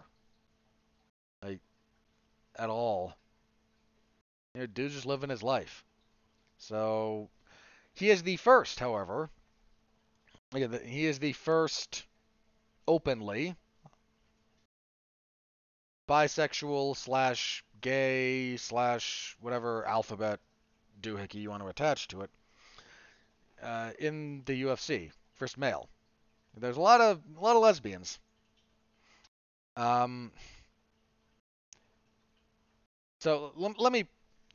[SPEAKER 1] Like, at all. You know, dude's just living his life. So, he is the first, however. He is the first openly bisexual slash gay slash whatever alphabet doohickey you want to attach to it uh, in the UFC. First male. There's a lot of a lot of lesbians. Um, so l- let me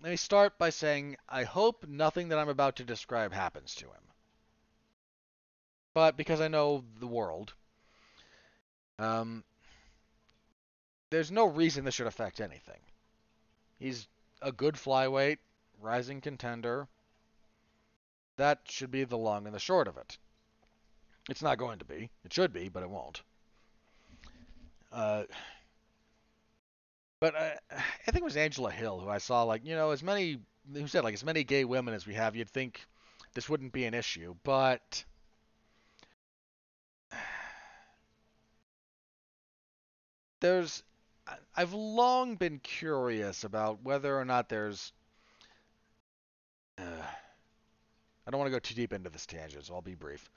[SPEAKER 1] let me start by saying I hope nothing that I'm about to describe happens to him. But because I know the world, um, there's no reason this should affect anything. He's a good flyweight, rising contender. That should be the long and the short of it. It's not going to be. It should be, but it won't. Uh, but I, I think it was Angela Hill who I saw like you know as many who said like as many gay women as we have, you'd think this wouldn't be an issue, but there's I've long been curious about whether or not there's uh, I don't want to go too deep into this tangent, so I'll be brief.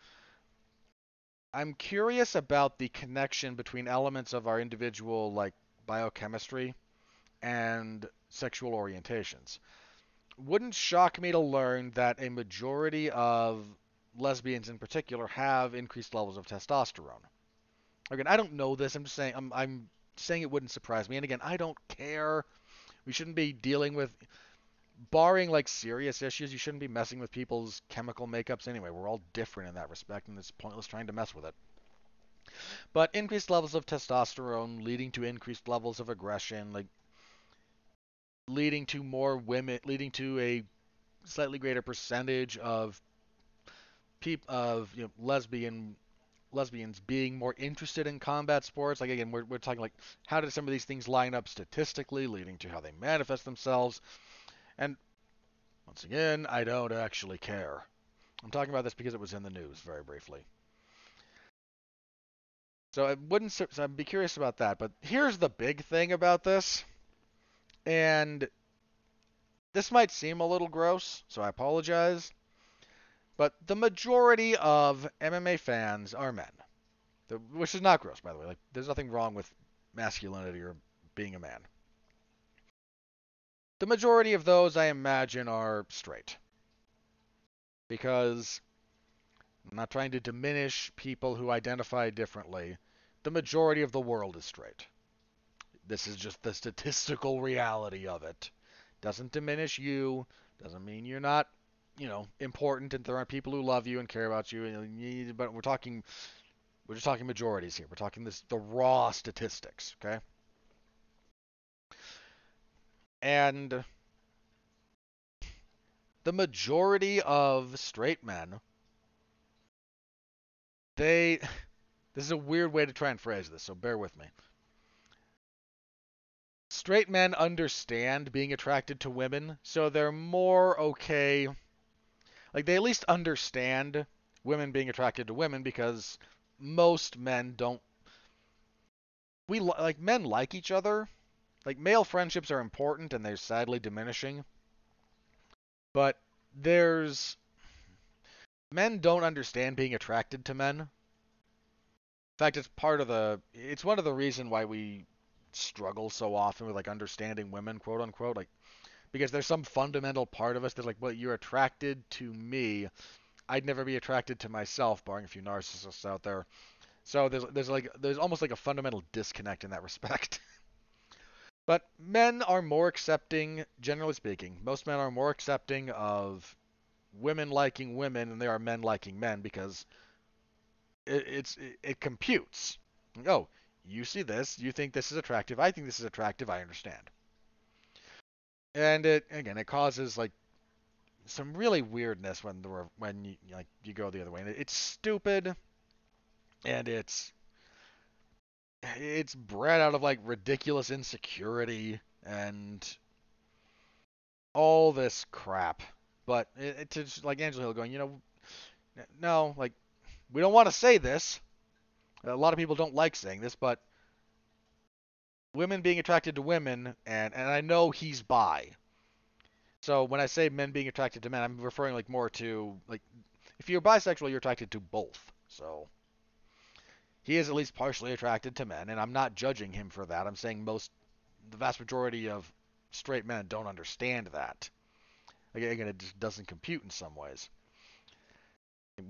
[SPEAKER 1] I'm curious about the connection between elements of our individual like biochemistry and sexual orientations. Wouldn't shock me to learn that a majority of lesbians in particular have increased levels of testosterone. Again, I don't know this. I'm just saying I'm I'm saying it wouldn't surprise me. And again, I don't care. We shouldn't be dealing with barring like serious issues, you shouldn't be messing with people's chemical makeups anyway. We're all different in that respect, and it's pointless trying to mess with it. But increased levels of testosterone leading to increased levels of aggression, like leading to more women, leading to a slightly greater percentage of peop, of you know, lesbian lesbians being more interested in combat sports. Like again, we're, we're talking like how did some of these things line up statistically, leading to how they manifest themselves. And once again, I don't actually care. I'm talking about this because it was in the news very briefly. So I wouldn't. So I'd be curious about that. But here's the big thing about this, and this might seem a little gross, so I apologize. But the majority of MMA fans are men, which is not gross, by the way. Like, there's nothing wrong with masculinity or being a man. The majority of those, I imagine, are straight. Because I'm not trying to diminish people who identify differently. The majority of the world is straight. This is just the statistical reality of it. Doesn't diminish you. Doesn't mean you're not, you know, important and there are people who love you and care about you. But we're talking, we're just talking majorities here. We're talking this the raw statistics. Okay. And the majority of straight men, they. This is a weird way to try and phrase this, so bear with me. Straight men understand being attracted to women, so they're more okay. Like, they at least understand women being attracted to women because most men don't. We like men like each other, like male friendships are important and they're sadly diminishing. But there's men don't understand being attracted to men. In fact, it's part of the it's one of the reason why we struggle so often with like understanding women, quote unquote, like because there's some fundamental part of us that's like, well, you're attracted to me. I'd never be attracted to myself, barring a few narcissists out there. So there's there's like there's almost like a fundamental disconnect in that respect. But men are more accepting, generally speaking, most men are more accepting of women liking women than they are men liking men because it, it's it, it computes. Oh, you see this, you think this is attractive, I think this is attractive, I understand. And it again, it causes like some really weirdness when the when you like you go the other way. It's stupid, and it's it's bred out of like ridiculous insecurity and all this crap. But it, it's like Angela Hill going, you know, no, like we don't want to say this. A lot of people don't like saying this, but women being attracted to women, and and I know he's bi. So when I say men being attracted to men, I'm referring like more to like if you're bisexual, you're attracted to both. So he is at least partially attracted to men, and I'm not judging him for that. I'm saying most, the vast majority of straight men don't understand that. Again, it just doesn't compute in some ways.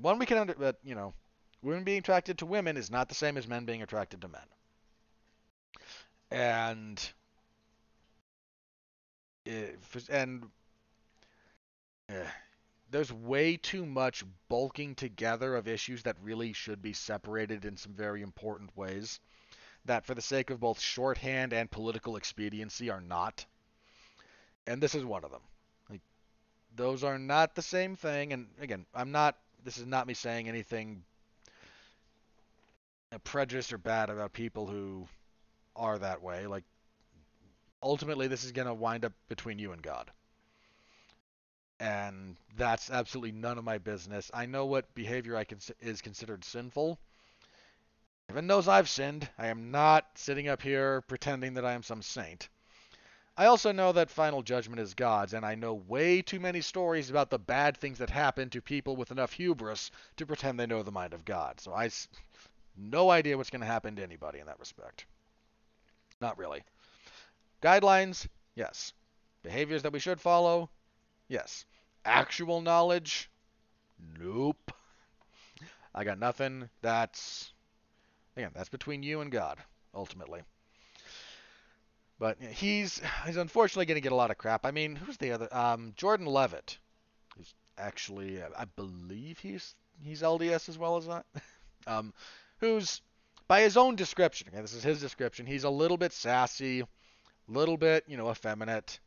[SPEAKER 1] One we can under, but you know, women being attracted to women is not the same as men being attracted to men. And it, and eh, there's way too much bulking together of issues that really should be separated in some very important ways that for the sake of both shorthand and political expediency are not. And this is one of them. Like those are not the same thing. And again i'm not this is not me saying anything prejudiced or bad about people who are that way. Like ultimately this is going to wind up between you and god and that's absolutely none of my business. I know what behavior I cons- is considered sinful. Heaven knows I've sinned. I am not sitting up here pretending that I am some saint. I also know that final judgment is God's, and I know way too many stories about the bad things that happen to people with enough hubris to pretend they know the mind of God. So I no idea what's going to happen to anybody in that respect. Not really. Guidelines, yes. Behaviors that we should follow, yes. Actual knowledge, nope. I got nothing. That's again, that's between you and God, ultimately. But he's he's unfortunately going to get a lot of crap. I mean, who's the other? Um, Jordan Levitt, who's actually, I believe he's he's LDS as well as that. um, who's by his own description. Okay, this is his description. He's a little bit sassy, little bit, you know, effeminate.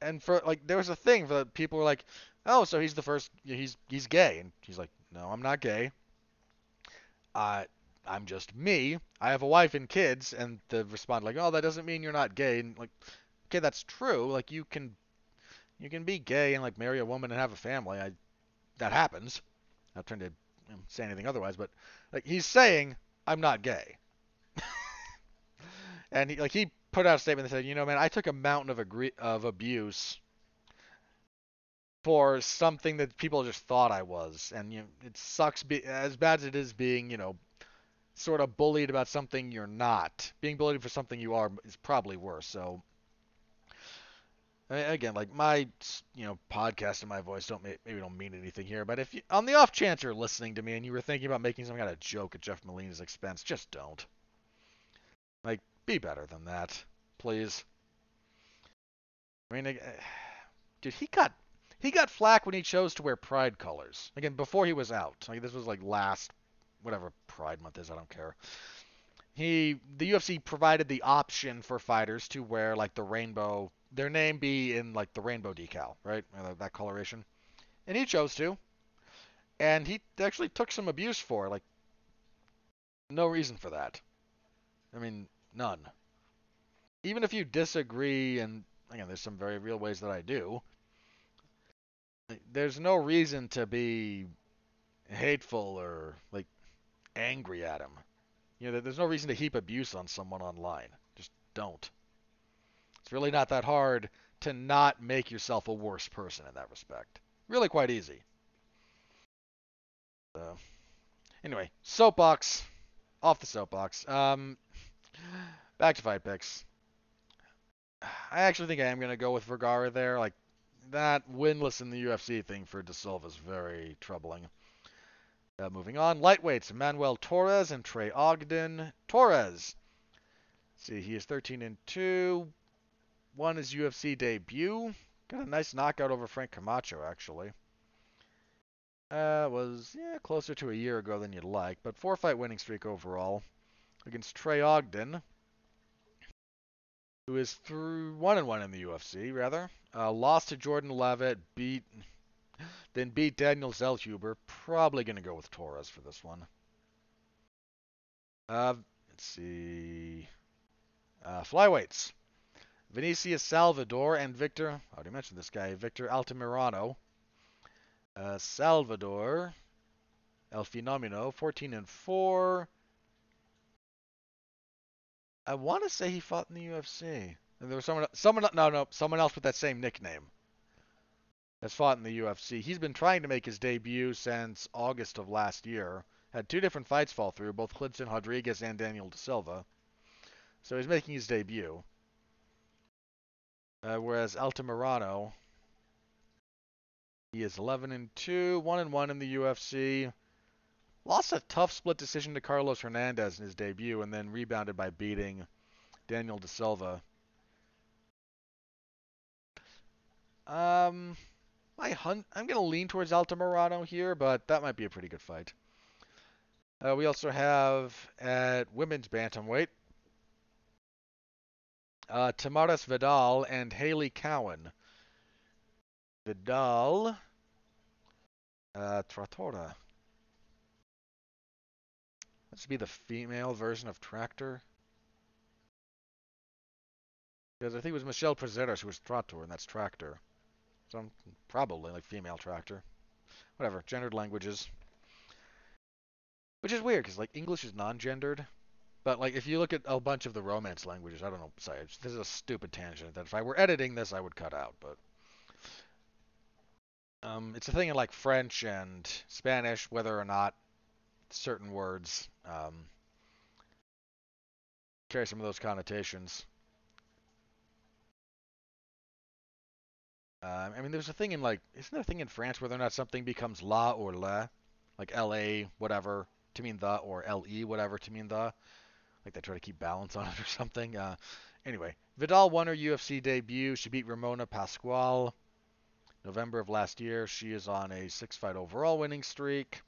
[SPEAKER 1] And for like, there was a thing for people were like, oh, so he's the first, he's he's gay, and he's like, no, I'm not gay. Uh, I'm just me. I have a wife and kids, and they respond like, "Oh, that doesn't mean you're not gay." And like, okay, that's true. Like you can, you can be gay and like marry a woman and have a family. I, that happens. I'm not trying to say anything otherwise, but like he's saying, I'm not gay. and he like he put out a statement that said, you know, man, I took a mountain of agree- of abuse for something that people just thought I was, and you know, it sucks. Be- as bad as it is being, you know, sort of bullied about something you're not. Being bullied for something you are is probably worse. So again, like my you know podcast and my voice don't maybe don't mean anything here, but if you, on the off chance you're listening to me and you were thinking about making some kind of joke at Jeff Molina's expense, just don't. Be better than that, please. I mean, uh, dude, he got he got flack when he chose to wear pride colors. Again, before he was out. Like this was like last whatever Pride Month is, I don't care. He the UFC provided the option for fighters to wear like the rainbow, their name be in like the rainbow decal, right? That coloration, and he chose to, and he actually took some abuse for it. Like, no reason for that. I mean, none. Even if you disagree, and again, there's some very real ways that I do. There's no reason to be hateful or like angry at him. You know, there's no reason to heap abuse on someone online. Just don't. It's really not that hard to not make yourself a worse person in that respect. Really quite easy. So, anyway, soapbox. Off the soapbox. Um, back to fight picks. I actually think I am going to go with Vergara there. Like, that winless in the UFC thing for De Silva is very troubling. Uh, moving on, lightweights: Manuel Torres and Trey Ogden. Torres. see, he is 13 and two. Won his UFC debut. Got a nice knockout over Frank Camacho, actually. Uh, was yeah closer to a year ago than you'd like, but four fight winning streak overall against Trey Ogden, who is through one and one in the UFC rather. Uh, lost to Jordan Levitt, beat then beat Daniel Zellhuber. Probably going to go with Torres for this one. Uh, let's see. Uh, flyweights. Vinicius Salvador and Victor. I already mentioned this guy. Victor Altamirano. Uh, Salvador. El Fenomeno. 14 and 4. I want to say he fought in the UFC. And there was someone, someone, no, no, someone else with that same nickname has fought in the UFC. He's been trying to make his debut since August of last year. Had two different fights fall through, both Kleydson Rodrigues and Daniel De Silva. So he's making his debut. Uh, whereas Altamirano, he is 11 and 2, 1 and 1 in the UFC. Lost a tough split decision to Carlos Hernandez in his debut, and then rebounded by beating Daniel De Silva. Um, my hunt, I'm going to lean towards Altamirano here, but that might be a pretty good fight. Uh, we also have at women's bantamweight uh, Tamires Vidal and Hailey Cowan. Vidal, uh, Tratora. That should be the female version of Tractor. Because I think it was Michel Prazeres who was Trator, and that's Tractor. Some probably like female tractor. Whatever, gendered languages. Which is weird because like English is non-gendered, but like if you look at a bunch of the Romance languages, I don't know. Sorry, this is a stupid tangent that if I were editing this, I would cut out. But um, it's a thing in like French and Spanish, whether or not certain words um, carry some of those connotations. Uh, I mean, there's a thing in like, isn't there a thing in France whether or not something becomes la or le, like la whatever to mean the or le whatever to mean the, like they try to keep balance on it or something. Uh, anyway, Vidal won her UFC debut. She beat Ramona Pascual. November of last year. She is on a six fight overall winning streak.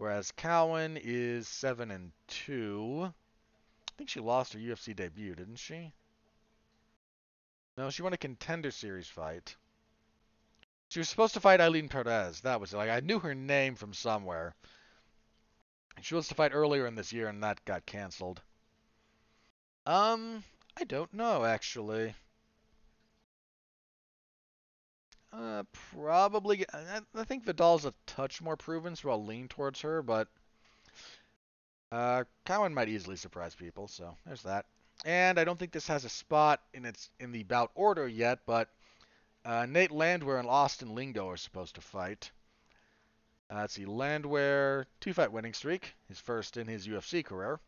[SPEAKER 1] Whereas Cowan is seven and two. I think she lost her UFC debut, didn't she? No, she won a contender series fight. She was supposed to fight Ailin Perez. That was it. Like I knew her name from somewhere. She was supposed to fight earlier in this year, and that got canceled. Um, I don't know actually. Uh, probably. I, I think Vidal's a touch more proven, so I'll lean towards her. But uh, Cowan might easily surprise people, so there's that. And I don't think this has a spot in its in the bout order yet, but uh, Nate Landwehr and Austin Lingo are supposed to fight. Uh, let's see, Landwehr two fight winning streak, his first in his UFC career.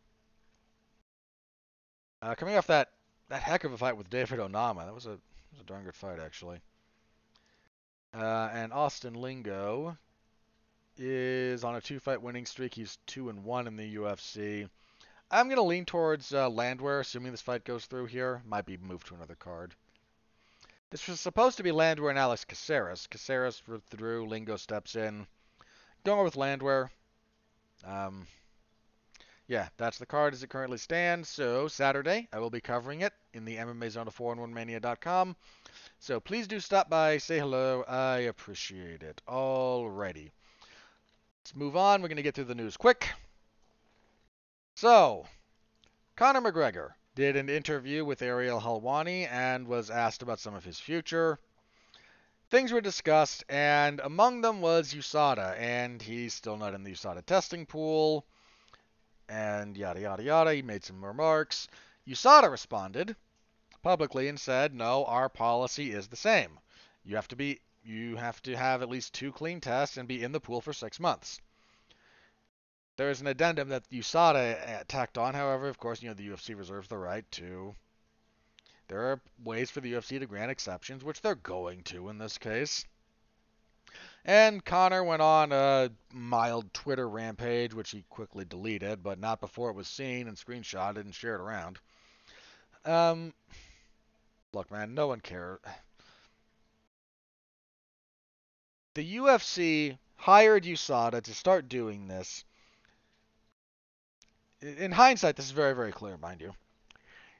[SPEAKER 1] Uh, coming off that that heck of a fight with David Onama, that was a that was a darn good fight actually. Uh, and Austin Lingo is on a two-fight winning streak. He's two and one in the UFC. I'm gonna lean towards uh, Landwehr, assuming this fight goes through here. Might be moved to another card. This was supposed to be Landwehr and Alex Caceres. Caceres withdrew. Lingo steps in. Going with Landwehr. Um, yeah, that's the card as it currently stands. So Saturday, I will be covering it in the MMA Zone of 411mania.com. So please do stop by, say hello. I appreciate it. Alrighty. Let's move on. We're going to get through the news quick. So, Conor McGregor did an interview with Ariel Helwani and was asked about some of his future. Things were discussed, and among them was USADA, and he's still not in the USADA testing pool, and yada yada yada. He made some remarks. USADA responded publicly and said, "No, our policy is the same. You have to be you have to have at least two clean tests and be in the pool for 6 months." There is an addendum that USADA tacked on, however, of course, you know, the UFC reserves the right to there are ways for the UFC to grant exceptions, which they're going to in this case. And Conor went on a mild Twitter rampage, which he quickly deleted, but not before it was seen and screenshotted and shared around. Um, Look, man, no one cares. The UFC hired USADA to start doing this. In hindsight, this is very, very clear, mind you.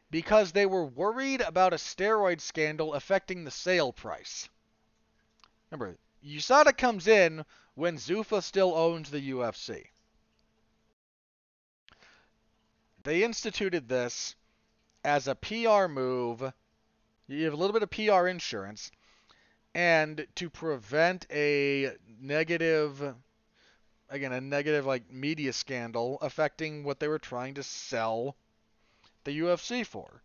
[SPEAKER 1] Because they were worried about a steroid scandal affecting the sale price. Remember, USADA comes in when Zuffa still owns the UFC. They instituted this as a PR move you have a little bit of PR insurance, and to prevent a negative, again, a negative like media scandal affecting what they were trying to sell the UFC for.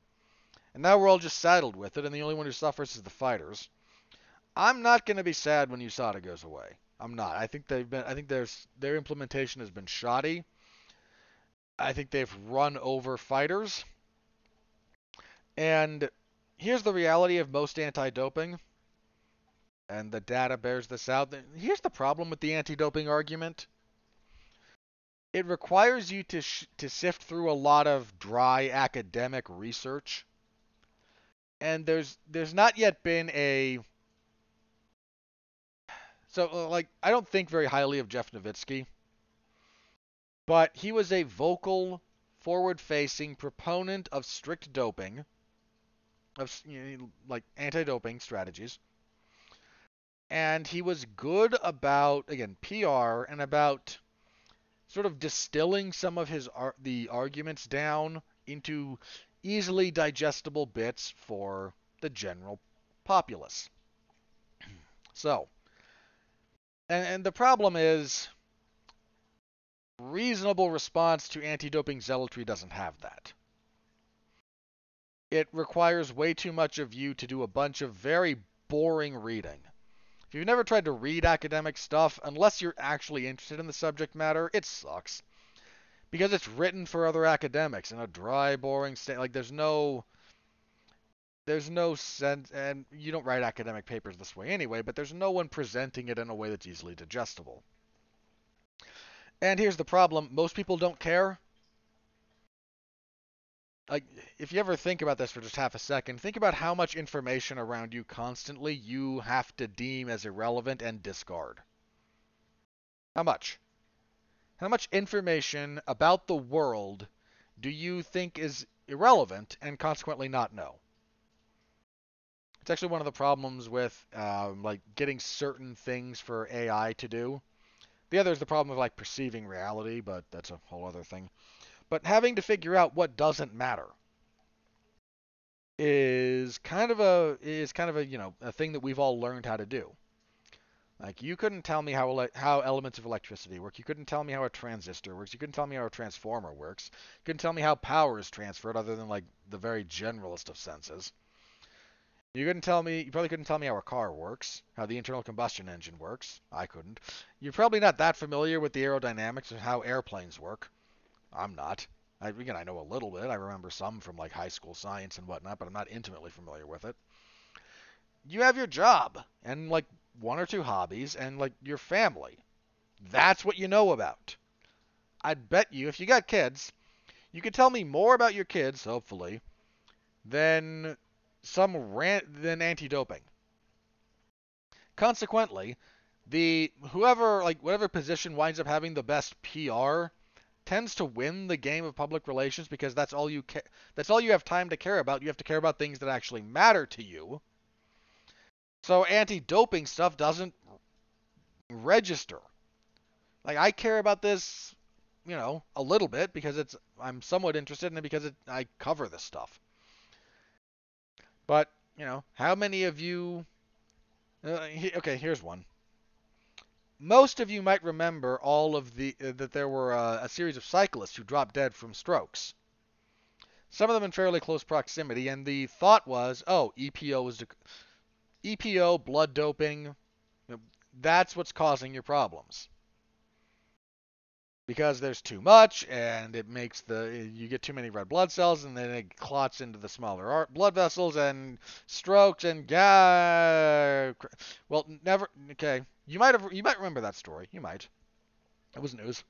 [SPEAKER 1] And now we're all just saddled with it, and the only one who suffers is the fighters. I'm not going to be sad when USADA goes away. I'm not. I think they've been. I think there's their implementation has been shoddy. I think they've run over fighters. And here's the reality of most anti-doping, and the data bears this out. Here's the problem with the anti-doping argument. It requires you to sh- to sift through a lot of dry academic research, and there's there's not yet been a so uh, like I don't think very highly of Jeff Novitzky, but he was a vocal, forward-facing proponent of strict doping of you know, like anti-doping strategies. And he was good about again PR and about sort of distilling some of his ar- the arguments down into easily digestible bits for the general populace. So, and, and the problem is reasonable response to anti-doping zealotry doesn't have that. It requires way too much of you to do a bunch of very boring reading. If you've never tried to read academic stuff, unless you're actually interested in the subject matter, it sucks. Because it's written for other academics in a dry, boring state. Like, there's no. There's no sense. And you don't write academic papers this way anyway, but there's no one presenting it in a way that's easily digestible. And here's the problem most people don't care. Like, if you ever think about this for just half a second, think about how much information around you constantly you have to deem as irrelevant and discard. How much? How much information about the world do you think is irrelevant and consequently not know? It's actually one of the problems with um, like getting certain things for AI to do. The other is the problem of like perceiving reality, but that's a whole other thing. But having to figure out what doesn't matter is kind of a is kind of a you know a thing that we've all learned how to do. Like you couldn't tell me how ele- how elements of electricity work. You couldn't tell me how a transistor works. You couldn't tell me how a transformer works. You couldn't tell me how power is transferred, other than like the very generalist of senses. You couldn't tell me. You probably couldn't tell me how a car works, how the internal combustion engine works. I couldn't. You're probably not that familiar with the aerodynamics of how airplanes work. I'm not. I, again, I know a little bit. I remember some from like high school science and whatnot, but I'm not intimately familiar with it. You have your job and like one or two hobbies and like your family. That's what you know about. I'd bet you, if you got kids, you could tell me more about your kids, hopefully, than some rant than anti-doping. Consequently, the whoever like whatever position winds up having the best PR tends to win the game of public relations because that's all you ca- that's all you have time to care about. You have to care about things that actually matter to you. So anti-doping stuff doesn't register. Like I care about this, you know, a little bit because it's I'm somewhat interested in it because it, I cover this stuff. But you know, how many of you? Uh, he, okay, here's one most of you might remember all of the uh, that there were uh, a series of cyclists who dropped dead from strokes. Some of them in fairly close proximity, and the thought was, oh, EPO was dec- EPO, blood doping. That's what's causing your problems. Because there's too much, and it makes the you get too many red blood cells, and then it clots into the smaller blood vessels, and strokes, and yeah. Well, never. Okay, you might have you might remember that story. You might. It was news.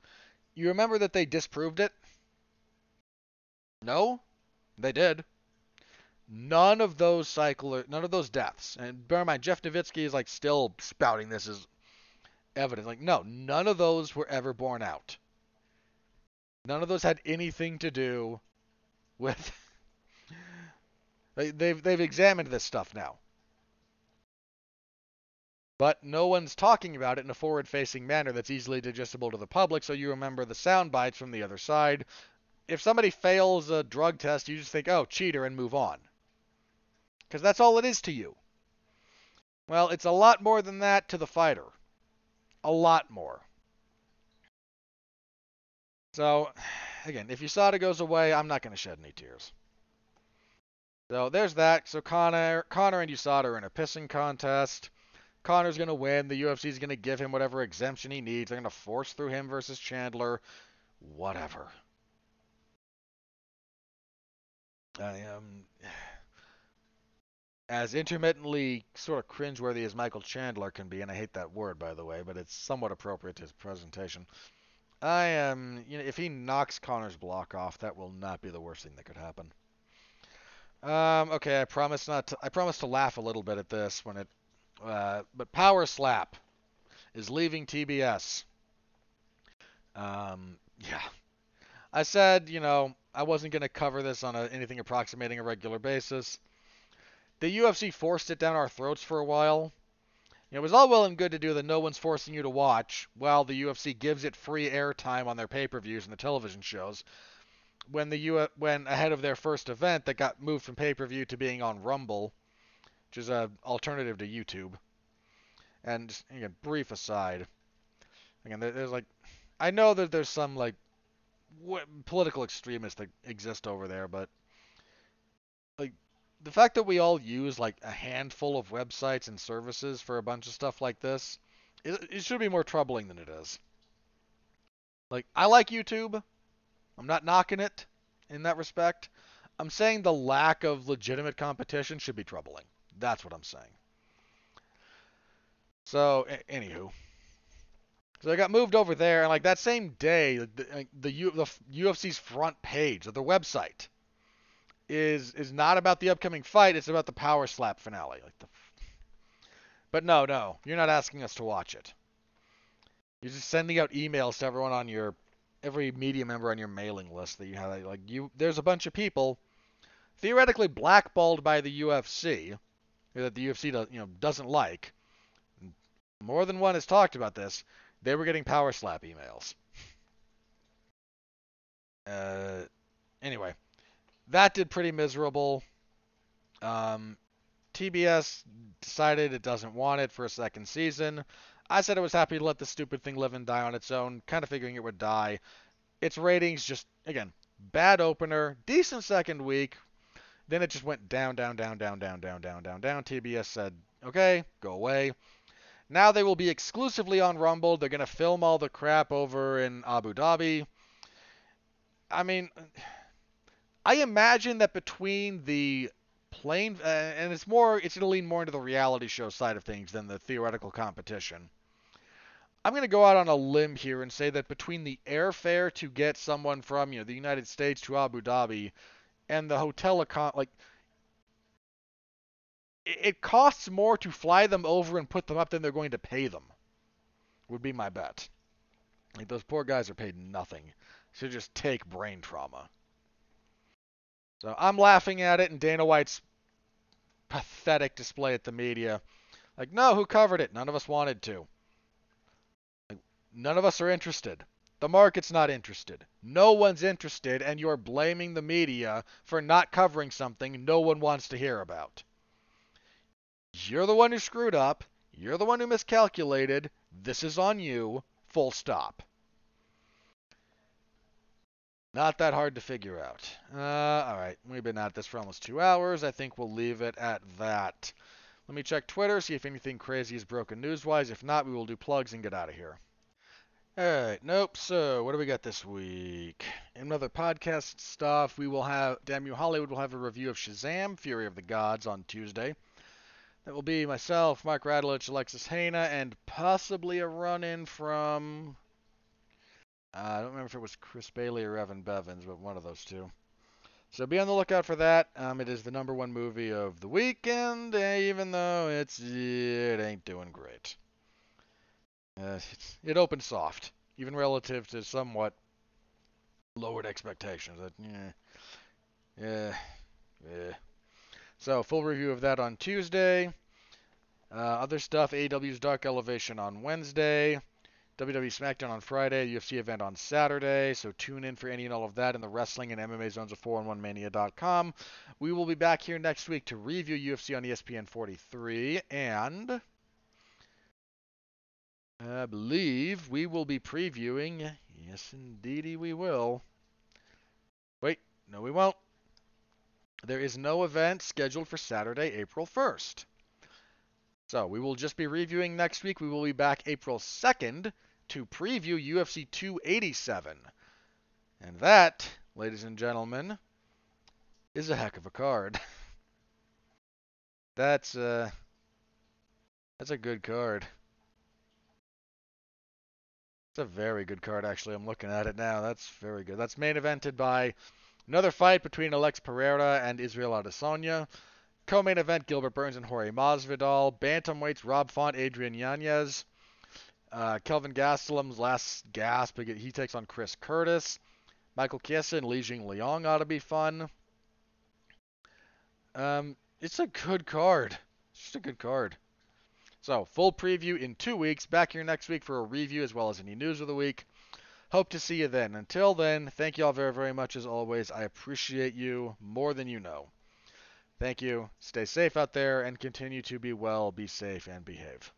[SPEAKER 1] You remember that they disproved it? No, they did. None of those cycle, none of those deaths. And bear in mind, Jeff Novitzky is like still spouting this as evidence. Like, no, none of those were ever borne out. None of those had anything to do with. they've they've examined this stuff now. But no one's talking about it in a forward-facing manner that's easily digestible to the public, so you remember the sound bites from the other side. If somebody fails a drug test, you just think, oh, cheater, and move on. Because that's all it is to you. Well, it's a lot more than that to the fighter. A lot more. So, again, if USADA goes away, I'm not going to shed any tears. So there's that. So Connor, Conor and USADA are in a pissing contest. Conor's going to win. The UFC is going to give him whatever exemption he needs. They're going to force through him versus Chandler. Whatever. I am. As intermittently sort of cringeworthy as Michael Chandler can be, and I hate that word by the way, but it's somewhat appropriate to his presentation. I am, you know, if he knocks Conor's block off, that will not be the worst thing that could happen. Um, okay, I promise not to. I promise to laugh a little bit at this when it uh, but Power Slap is leaving TBS. Um, yeah. I said, you know, I wasn't going to cover this on a, anything approximating a regular basis. The UFC forced it down our throats for a while. It was all well and good to do the no one's forcing you to watch while the UFC gives it free airtime on their pay-per-views and the television shows. When the U when ahead of their first event that got moved from pay-per-view to being on Rumble, which is a alternative to YouTube. And just, again, brief aside. Again, there, there's like, I know that there's some like w- political extremists that exist over there, but like the fact that we all use like a handful of websites and services for a bunch of stuff like this, it, it should be more troubling than it is. Like, I like YouTube. I'm not knocking it in that respect. I'm saying the lack of legitimate competition should be troubling. That's what I'm saying. So, a- anywho. So I got moved over there, and like that same day, the the, the UFC's front page of the website is is not about the upcoming fight. It's about the Power Slap finale. Like the, but no, no, you're not asking us to watch it. You're just sending out emails to everyone on your every media member on your mailing list that you have. Like you, there's a bunch of people theoretically blackballed by the UFC that the UFC does, you know doesn't like. More than one has talked about this. They were getting power slap emails. Uh, anyway, that did pretty miserable. Um, TBS decided it doesn't want it for a second season. I said I was happy to let the stupid thing live and die on its own, kind of figuring it would die. Its ratings just, again, bad opener, decent second week. Then it just went down, down, down, down, down, down, down, down, down. TBS said, okay, go away. Now they will be exclusively on Rumble. They're going to film all the crap over in Abu Dhabi. I mean, I imagine that between the plane, uh, and it's more, it's going to lean more into the reality show side of things than the theoretical competition. I'm going to go out on a limb here and say that between the airfare to get someone from, you know, the United States to Abu Dhabi and the hotel account, like, it costs more to fly them over and put them up than they're going to pay them. Would be my bet. Like those poor guys are paid nothing. Should just take brain trauma. So I'm laughing at it, and Dana White's pathetic display at the media. Like, no, who covered it? None of us wanted to. Like, none of us are interested. The market's not interested. No one's interested, and you're blaming the media for not covering something no one wants to hear about. You're the one who screwed up. You're the one who miscalculated. This is on you. Full stop. Not that hard to figure out. Uh, Alright, we've been at this for almost two hours. I think we'll leave it at that. Let me check Twitter, see if anything crazy is broken news-wise. If not, we will do plugs and get out of here. Alright, nope. So, what do we got this week? Another podcast stuff. We will have, Damn You Hollywood will have a review of Shazam, Fury of the Gods on Tuesday. That will be myself, Mark Radulich, Alexis Haina, and possibly a run-in from... Uh, I don't remember if it was Chris Bailey or Evan Bevins, but one of those two. So be on the lookout for that. Um, it is the number one movie of the weekend, even though it's it ain't doing great. Uh, it opened soft, even relative to somewhat lowered expectations. That, yeah, yeah, yeah. So full review of that on Tuesday. Uh, other stuff: AEW's Dark Elevation on Wednesday. WWE SmackDown on Friday, UFC event on Saturday. So tune in for any and all of that in the wrestling and MMA zones of 411mania.com. We will be back here next week to review UFC on ESPN 43 and I believe we will be previewing. Yes, indeedy, we will. Wait, no, we won't. There is no event scheduled for Saturday, April 1st. So we will just be reviewing next week. We will be back April 2nd to preview UFC 287. And that, ladies and gentlemen, is a heck of a card. that's uh that's a good card. It's a very good card actually. I'm looking at it now. That's very good. That's main evented by another fight between Alex Pereira and Israel Adesanya. Co-main event Gilbert Burns and Jorge Masvidal. Bantamweights Rob Font, Adrian Yanez. Uh, Kelvin Gastelum's last gasp. He takes on Chris Curtis. Michael Chiesa and Li Jing Liang ought to be fun. Um, it's a good card. It's just a good card. So, full preview in two weeks. Back here next week for a review as well as any news of the week. Hope to see you then. Until then, thank you all very, very much as always. I appreciate you more than you know. Thank you. Stay safe out there and continue to be well, be safe, and behave.